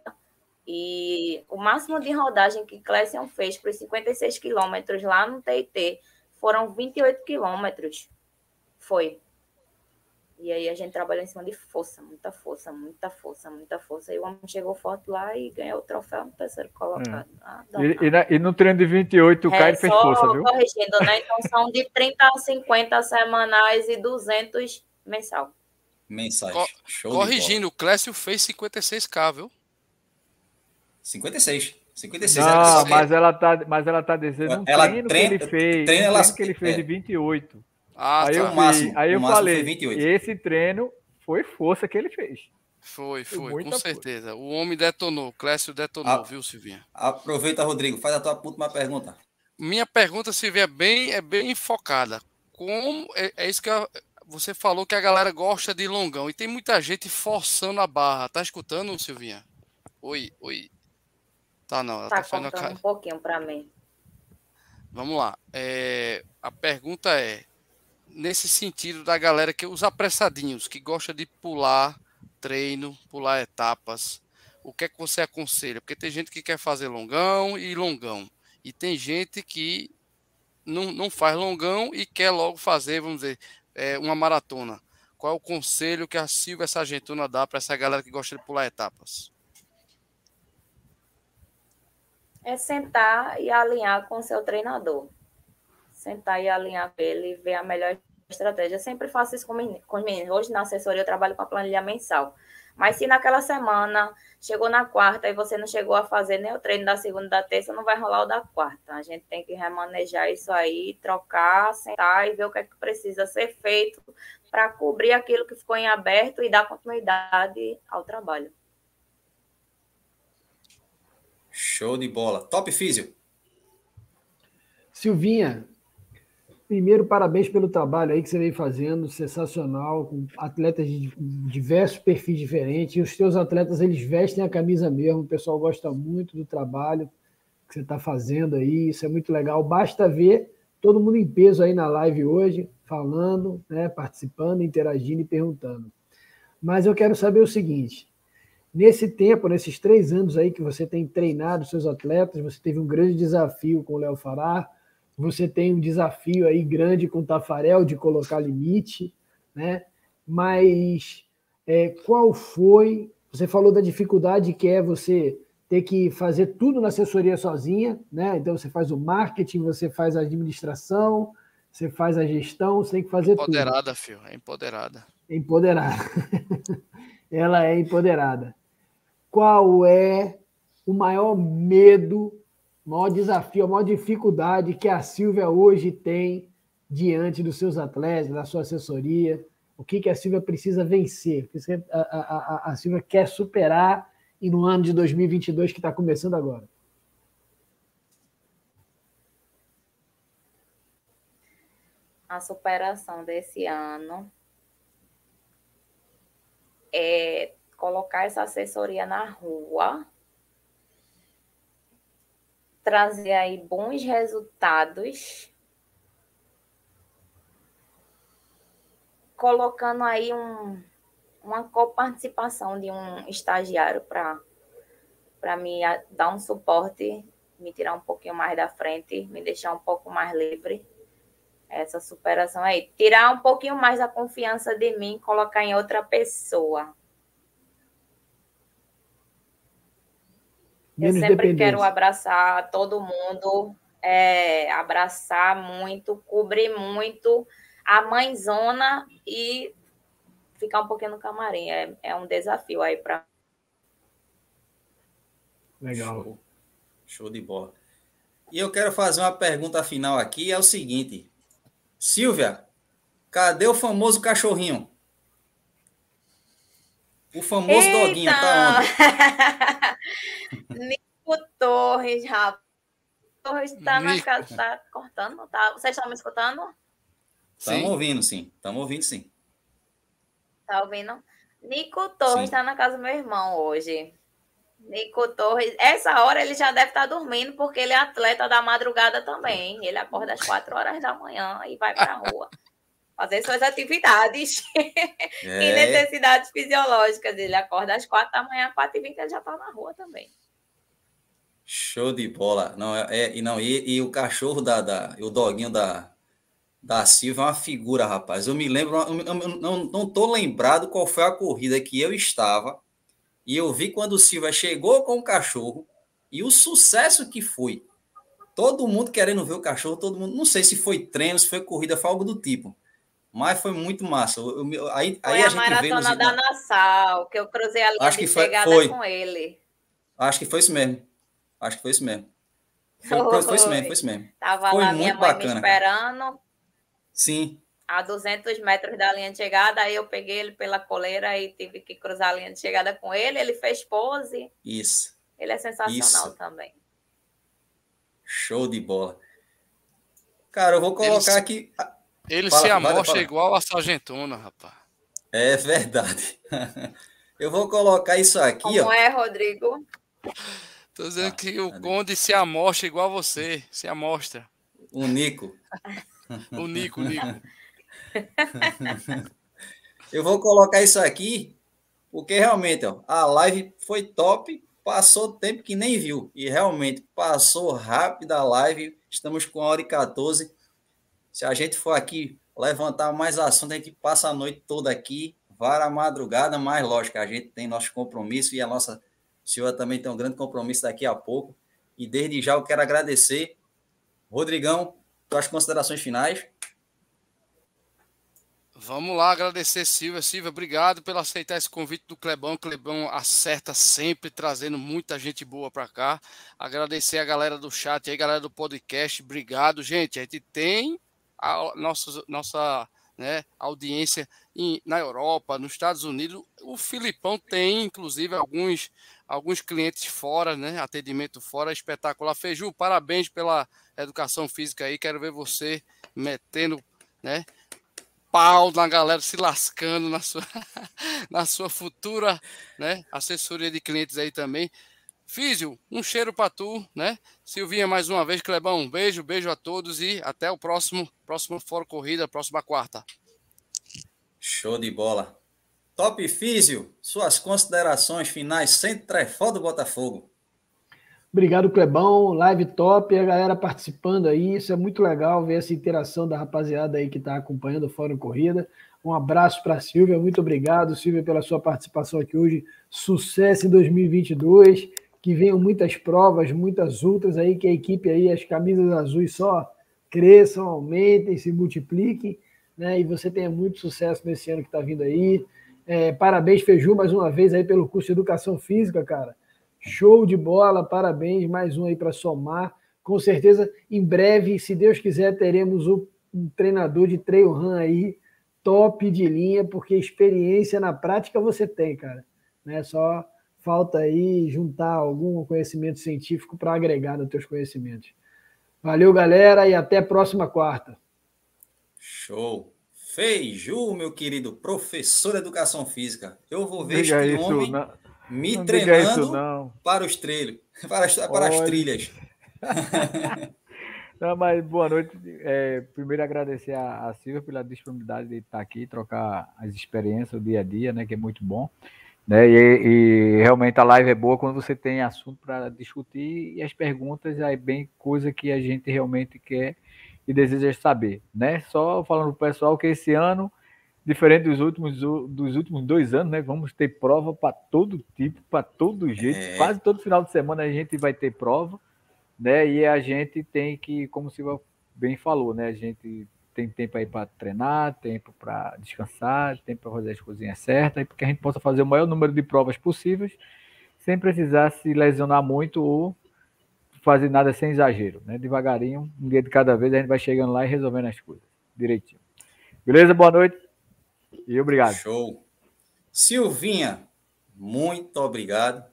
[SPEAKER 3] e o máximo de rodagem que Clécio fez para os 56 quilômetros lá no TIT foram 28 quilômetros. Foi. E aí a gente trabalhou em cima de força, muita força, muita força, muita força. E o homem chegou forte lá e ganhou o troféu no terceiro colocado. É.
[SPEAKER 5] Ah, e, e, na, e, no treino de 28 o é, Caio fez força, viu?
[SPEAKER 3] corrigindo, né? Então são de 30 a 50 semanais e 200 mensal.
[SPEAKER 1] Mensais.
[SPEAKER 2] Co corrigindo, o Clécio fez 56k, viu?
[SPEAKER 1] 56. 56
[SPEAKER 5] Não, mas ela tá, mas ela tá dizendo um ela treino, treino que ele fez, treino, ela, treino que ele fez é. de 28. Ah, aí tá. eu, máximo, aí eu falei, esse treino foi força que ele fez.
[SPEAKER 2] Foi, foi, foi com força. certeza. O homem detonou, o Clécio detonou, ah, viu, Silvinha?
[SPEAKER 1] Aproveita, Rodrigo, faz a tua última pergunta.
[SPEAKER 2] Minha pergunta, Silvinha, é bem, é bem focada. Como é, é isso que eu, você falou que a galera gosta de longão e tem muita gente forçando a barra. Tá escutando, Silvinha? Oi, oi. Tá, não. Ela
[SPEAKER 3] tá, tá faltando um pouquinho para mim.
[SPEAKER 2] Vamos lá. É, a pergunta é: nesse sentido da galera que os apressadinhos, que gosta de pular treino, pular etapas, o que é que você aconselha? Porque tem gente que quer fazer longão e longão. E tem gente que não, não faz longão e quer logo fazer, vamos dizer, é, uma maratona. Qual é o conselho que a Silvia Sargentona dá para essa galera que gosta de pular etapas?
[SPEAKER 3] É sentar e alinhar com o seu treinador. Sentar e alinhar com ele e ver a melhor estratégia. Eu sempre faço isso com, os meninos. Hoje na assessoria eu trabalho com a planilha mensal. Mas se naquela semana chegou na quarta e você não chegou a fazer nem o treino da segunda da terça, não vai rolar o da quarta. A gente tem que remanejar isso aí, trocar, sentar e ver o que é que precisa ser feito para cobrir aquilo que ficou em aberto e dar continuidade ao trabalho.
[SPEAKER 1] Show de bola. Top físio.
[SPEAKER 4] Silvinha, Primeiro, parabéns pelo trabalho aí que você vem fazendo, sensacional, com atletas de diversos perfis diferentes. E os teus atletas, eles vestem a camisa mesmo, o pessoal gosta muito do trabalho que você está fazendo aí, isso é muito legal. Basta ver todo mundo em peso aí na live hoje, falando, né, participando, interagindo e perguntando. Mas eu quero saber o seguinte: nesse tempo, nesses três anos aí que você tem treinado seus atletas, você teve um grande desafio com o Léo Fará você tem um desafio aí grande com o Tafarel de colocar limite, né? Mas é, qual foi? Você falou da dificuldade que é você ter que fazer tudo na assessoria sozinha, né? Então você faz o marketing, você faz a administração, você faz a gestão, você tem que fazer
[SPEAKER 2] empoderada,
[SPEAKER 4] tudo.
[SPEAKER 2] Empoderada, filho, é empoderada.
[SPEAKER 4] Empoderada. Ela é empoderada. Qual é o maior medo o maior desafio, a maior dificuldade que a Silvia hoje tem diante dos seus atletas, da sua assessoria? O que, que a Silvia precisa vencer? O que a, a, a, Silvia quer superar e no ano de 2022 que está começando agora?
[SPEAKER 3] A superação desse ano é colocar essa assessoria na rua trazer aí bons resultados, colocando aí um, uma coparticipação de um estagiário para para me dar um suporte, me tirar um pouquinho mais da frente, me deixar um pouco mais livre. Essa superação aí. Tirar um pouquinho mais a confiança de mim, colocar em outra pessoa. Menos eu sempre quero abraçar todo mundo, é, abraçar muito, cobrir muito a mãezona e ficar um pouquinho no camarim. É, é um desafio aí para.
[SPEAKER 1] Legal. Show. Show de bola. E eu quero fazer uma pergunta final aqui: é o seguinte, Silvia, cadê o famoso cachorrinho? O famoso Eita! doguinho tá
[SPEAKER 3] onde? Nico Torres, rapaz. Torres tá na casa, tá cortando, tá? Vocês estão me escutando?
[SPEAKER 1] Estamos ouvindo, sim. Estamos ouvindo, sim.
[SPEAKER 3] Tá ouvindo? Nico Torres está na casa do meu irmão hoje. Nico Torres, essa hora ele já deve estar tá dormindo, porque ele é atleta da madrugada também. Ele acorda às quatro horas da manhã e vai para a rua fazer suas atividades é. e necessidades fisiológicas. Ele acorda às quatro da manhã, quatro e vinte, ele já está na rua também.
[SPEAKER 1] Show de bola. Não, é, é, e, não, e, e o cachorro da, da. O doguinho da, da Silva é uma figura, rapaz. Eu me lembro, eu, eu, não, não tô lembrado qual foi a corrida que eu estava. E eu vi quando o Silva chegou com o cachorro e o sucesso que foi. Todo mundo querendo ver o cachorro, todo mundo. Não sei se foi treino, se foi corrida, foi algo do tipo. Mas foi muito massa. Eu, eu, aí,
[SPEAKER 3] foi aí
[SPEAKER 1] a,
[SPEAKER 3] a gente maratona da Nassau, que eu cruzei a linha
[SPEAKER 1] Acho que
[SPEAKER 3] de
[SPEAKER 1] foi,
[SPEAKER 3] chegada
[SPEAKER 1] foi.
[SPEAKER 3] com ele.
[SPEAKER 1] Acho que foi isso mesmo. Acho que foi isso mesmo. Foi, foi, foi isso mesmo, foi isso mesmo.
[SPEAKER 3] Tava
[SPEAKER 1] foi
[SPEAKER 3] lá minha mãe bacana, me esperando.
[SPEAKER 1] Sim.
[SPEAKER 3] A 200 metros da linha de chegada, aí eu peguei ele pela coleira e tive que cruzar a linha de chegada com ele. Ele fez pose.
[SPEAKER 1] Isso.
[SPEAKER 3] Ele é sensacional isso. também.
[SPEAKER 1] Show de bola. Cara, eu vou colocar Eles... aqui.
[SPEAKER 2] Ele fala, se amostra igual a Sargentona, rapaz.
[SPEAKER 1] É verdade. Eu vou colocar isso aqui,
[SPEAKER 3] Como
[SPEAKER 1] ó.
[SPEAKER 3] é, Rodrigo?
[SPEAKER 2] Tô dizendo ah, que o Conde se amostra igual a você. Se amostra.
[SPEAKER 1] O Nico.
[SPEAKER 2] o Nico, o Nico.
[SPEAKER 1] Eu vou colocar isso aqui, porque realmente, ó, a live foi top, passou tempo que nem viu. E realmente passou rápido a live. Estamos com a hora e 14. Se a gente for aqui levantar mais assunto, a gente passa a noite toda aqui, vara a madrugada, mas lógico, a gente tem nosso compromisso e a nossa senhora também tem um grande compromisso daqui a pouco. E desde já eu quero agradecer. Rodrigão, tuas considerações finais.
[SPEAKER 2] Vamos lá, agradecer Silvia. Silvia, obrigado por aceitar esse convite do Clebão. O Clebão acerta sempre, trazendo muita gente boa para cá. Agradecer a galera do chat aí, galera do podcast. Obrigado, gente. A gente tem a nossa, nossa né, audiência em, na Europa, nos Estados Unidos. O Filipão tem, inclusive, alguns, alguns clientes fora, né? Atendimento fora, espetacular. Feiju, parabéns pela educação física aí. Quero ver você metendo, né? pau na galera, se lascando na sua, na sua futura né, assessoria de clientes aí também. Físio, um cheiro para tu, né? Silvinha, mais uma vez, Clebão, um beijo, beijo a todos e até o próximo, próximo Fórum Corrida, próxima quarta.
[SPEAKER 1] Show de bola. Top Físio, suas considerações finais sem trefó do Botafogo.
[SPEAKER 4] Obrigado, Clebão. Live top, a galera participando aí. Isso é muito legal ver essa interação da rapaziada aí que está acompanhando o Fórum Corrida. Um abraço para a Silvia, muito obrigado, Silvia, pela sua participação aqui hoje. Sucesso em 2022, que venham muitas provas, muitas ultras aí, que a equipe aí, as camisas azuis só cresçam, aumentem, se multipliquem, né? E você tenha muito sucesso nesse ano que está vindo aí. É, parabéns, Feju, mais uma vez aí pelo curso de Educação Física, cara Show de bola, parabéns, mais um aí para somar. Com certeza, em breve, se Deus quiser, teremos um treinador de trail run aí, top de linha, porque experiência na prática você tem, cara. Né? Só falta aí juntar algum conhecimento científico para agregar nos teus conhecimentos. Valeu, galera, e até próxima quarta.
[SPEAKER 1] Show. Feiju, meu querido professor de educação física. Eu vou ver Diga este isso, homem. Na me não treinando para os trilhos, para as, para as trilhas.
[SPEAKER 5] não, mas boa noite. É, primeiro agradecer a, a Silvia pela disponibilidade de estar aqui, trocar as experiências, o dia a dia, né, que é muito bom. Né? E, e realmente a live é boa quando você tem assunto para discutir e as perguntas é bem coisa que a gente realmente quer e deseja saber, né? Só falando para o pessoal que esse ano diferente dos últimos, dos últimos dois anos, né? Vamos ter prova para todo tipo, para todo jeito. É. Quase todo final de semana a gente vai ter prova, né? E a gente tem que, como o Silva bem falou, né? A gente tem tempo aí para treinar, tempo para descansar, tempo para fazer as coisinhas certas, e para que a gente possa fazer o maior número de provas possíveis, sem precisar se lesionar muito ou fazer nada sem exagero, né? Devagarinho, um dia de cada vez, a gente vai chegando lá e resolvendo as coisas direitinho. Beleza? Boa noite. E obrigado.
[SPEAKER 1] Show. Silvinha, muito obrigado.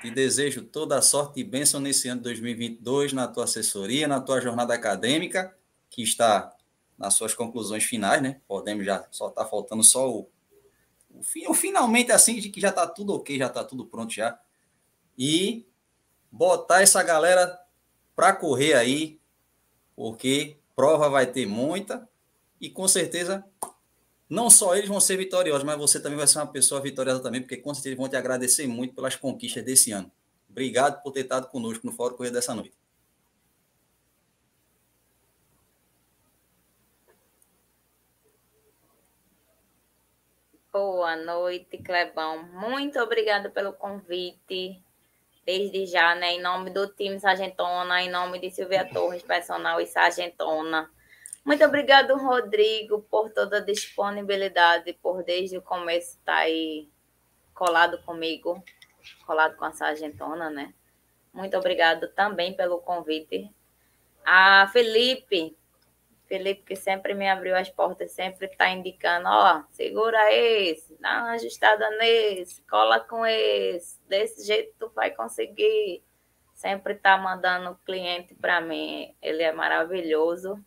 [SPEAKER 1] Te desejo toda a sorte e bênção nesse ano de 2022 na tua assessoria, na tua jornada acadêmica, que está nas suas conclusões finais, né? Podemos já, só tá faltando só o, o, o finalmente assim, de que já tá tudo ok, já tá tudo pronto já. E botar essa galera para correr aí, porque prova vai ter muita e com certeza não só eles vão ser vitoriosos, mas você também vai ser uma pessoa vitoriosa também, porque com certeza vão te agradecer muito pelas conquistas desse ano. Obrigado por ter estado conosco no Fórum Correia dessa noite.
[SPEAKER 3] Boa noite, Clebão. Muito obrigada pelo convite. Desde já, né? Em nome do time Sargentona, em nome de Silvia Torres, personal e Sargentona. Muito obrigado, Rodrigo, por toda a disponibilidade, por desde o começo estar tá aí colado comigo, colado com a Sargentona, né? Muito obrigado também pelo convite. A Felipe, Felipe que sempre me abriu as portas, sempre está indicando, ó, segura esse, dá uma ajustada nesse, cola com esse, desse jeito tu vai conseguir. Sempre está mandando cliente para mim, ele é maravilhoso.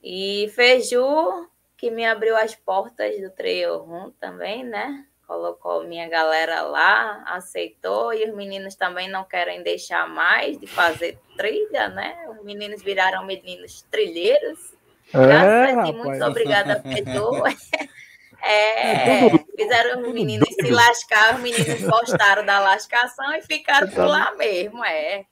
[SPEAKER 3] E Feju, que me abriu as portas do Trail Room também, né? Colocou minha galera lá, aceitou, e os meninos também não querem deixar mais de fazer trilha, né? Os meninos viraram meninos trilheiros. É, Graças muito obrigada, Feju. É, fizeram os meninos se lascar, os meninos gostaram da lascação e ficaram por lá mesmo, é.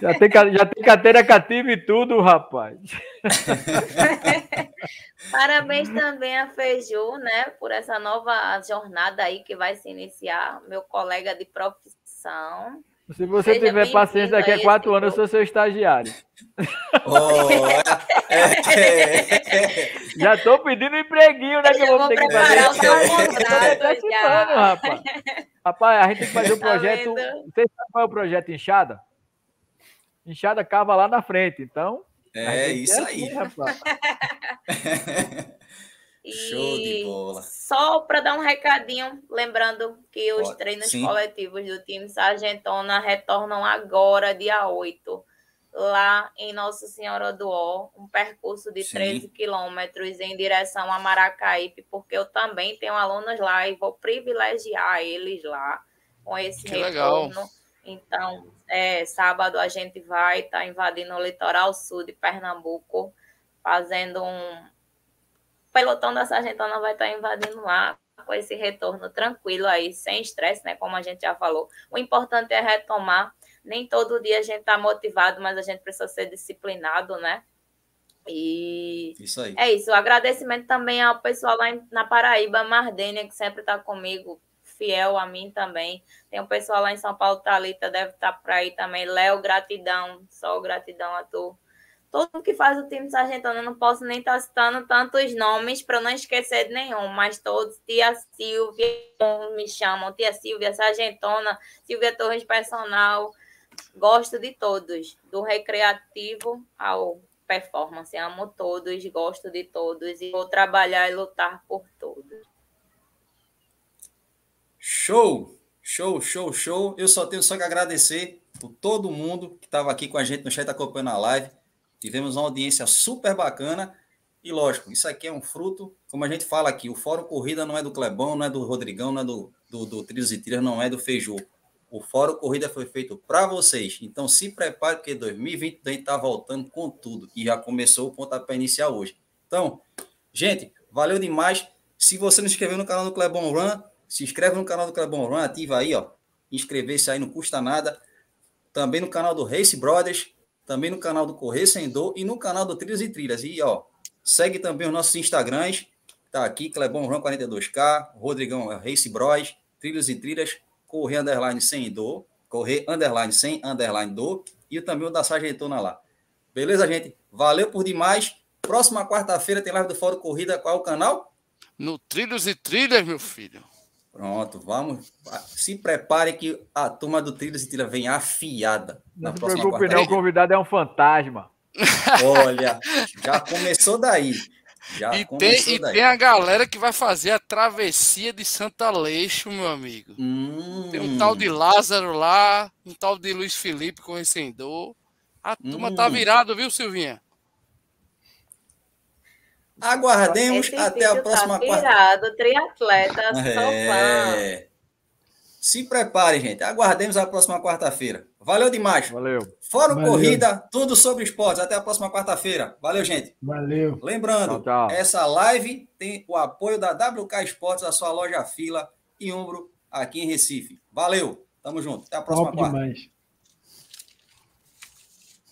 [SPEAKER 5] Já tem, já tem carteira cativa e tudo, rapaz.
[SPEAKER 3] Parabéns também a Feiju, né, por essa nova jornada aí que vai se iniciar, meu colega de profissão.
[SPEAKER 5] Se você Seja tiver paciência, daqui a quatro anos eu sou seu estagiário. Oh, é, Já estou pedindo empreguinho, né? Que eu vou ter que fazer. O seu contrato, rapaz. rapaz, a gente tem que fazer um tá projeto. Tá Você sabe qual é o projeto Enxada? Enxada cava lá na frente, então.
[SPEAKER 1] É isso aí. Assim, rapaz.
[SPEAKER 3] Show de bola. Só para dar um recadinho, lembrando que os Pode, treinos sim. coletivos do time Sargentona retornam agora, dia 8, lá em Nossa Senhora do Ó, um percurso de sim. 13 quilômetros em direção a Maracaípe, porque eu também tenho alunos lá e vou privilegiar eles lá com esse que retorno. Legal. Então, é, sábado a gente vai estar tá invadindo o litoral sul de Pernambuco, fazendo um, pelotão da Sargentona vai estar invadindo lá com esse retorno tranquilo aí, sem estresse, né? Como a gente já falou. O importante é retomar. Nem todo dia a gente está motivado, mas a gente precisa ser disciplinado, né? E
[SPEAKER 1] isso aí.
[SPEAKER 3] é isso. O agradecimento também ao pessoal lá na Paraíba, Mardênia, que sempre está comigo, fiel a mim também. Tem um pessoal lá em São Paulo, Talita, deve estar tá por aí também. Léo, gratidão, só gratidão a tu todo mundo que faz o time sargentano, eu não posso nem estar citando tantos nomes para não esquecer de nenhum, mas todos, tia Silvia, me chamam, tia Silvia, sargentona, Silvia Torres Personal, gosto de todos, do recreativo ao performance, amo todos, gosto de todos e vou trabalhar e lutar por todos.
[SPEAKER 1] Show, show, show, show. Eu só tenho só que agradecer por todo mundo que estava aqui com a gente no chat acompanhando a live Tivemos uma audiência super bacana. E lógico, isso aqui é um fruto, como a gente fala aqui, o Fórum Corrida não é do Clebão, não é do Rodrigão, não é do, do, do Trilhos e Trilhas, não é do Feijô. O Fórum Corrida foi feito para vocês. Então se prepare, porque 2020 está voltando com tudo. E já começou o pontapé inicial hoje. Então, gente, valeu demais. Se você não se inscreveu no canal do Clebão Run, se inscreve no canal do Clebão Run, ativa aí, ó. Inscrever-se aí não custa nada. Também no canal do Race Brothers também no canal do Correio Sem Dor e no canal do Trilhas e Trilhas. E, ó, segue também os nossos Instagrams, tá aqui, Clebão Ron 42K, Rodrigão Race Bros, Trilhas e Trilhas, Correio Underline Sem Dor, Correio Underline Sem Underline Dor, e também o da Sargentona lá. Beleza, gente? Valeu por demais. Próxima quarta-feira tem live do Fórum Corrida. Qual é o canal?
[SPEAKER 2] No Trilhos e Trilhas, meu filho.
[SPEAKER 1] Pronto, vamos. Se prepare que a turma do Trilhos e Trilha vem afiada.
[SPEAKER 5] Não se preocupe, não, o convidado é um fantasma.
[SPEAKER 1] Olha, já começou daí. Já
[SPEAKER 2] e, tem, e daí. tem a galera que vai fazer a travessia de Santa Leixo, meu amigo.
[SPEAKER 1] Hum.
[SPEAKER 2] Tem um tal de Lázaro lá, um tal de Luiz Felipe com Recendor. A turma tá hum. tá virada, viu, Silvinha?
[SPEAKER 1] Aguardemos Esse até a próxima
[SPEAKER 3] tá quarta. triatleta, é.
[SPEAKER 1] Se prepare, gente. Aguardemos a próxima quarta-feira. Valeu demais.
[SPEAKER 5] Valeu.
[SPEAKER 1] Fora Valeu. Corrida, tudo sobre esportes. Até a próxima quarta-feira. Valeu, gente.
[SPEAKER 4] Valeu.
[SPEAKER 1] Lembrando, tchau, tchau. essa live tem o apoio da WK Esportes, a sua loja fila e ombro aqui em Recife. Valeu. Tamo junto. Até a próxima
[SPEAKER 4] Top quarta. Demais.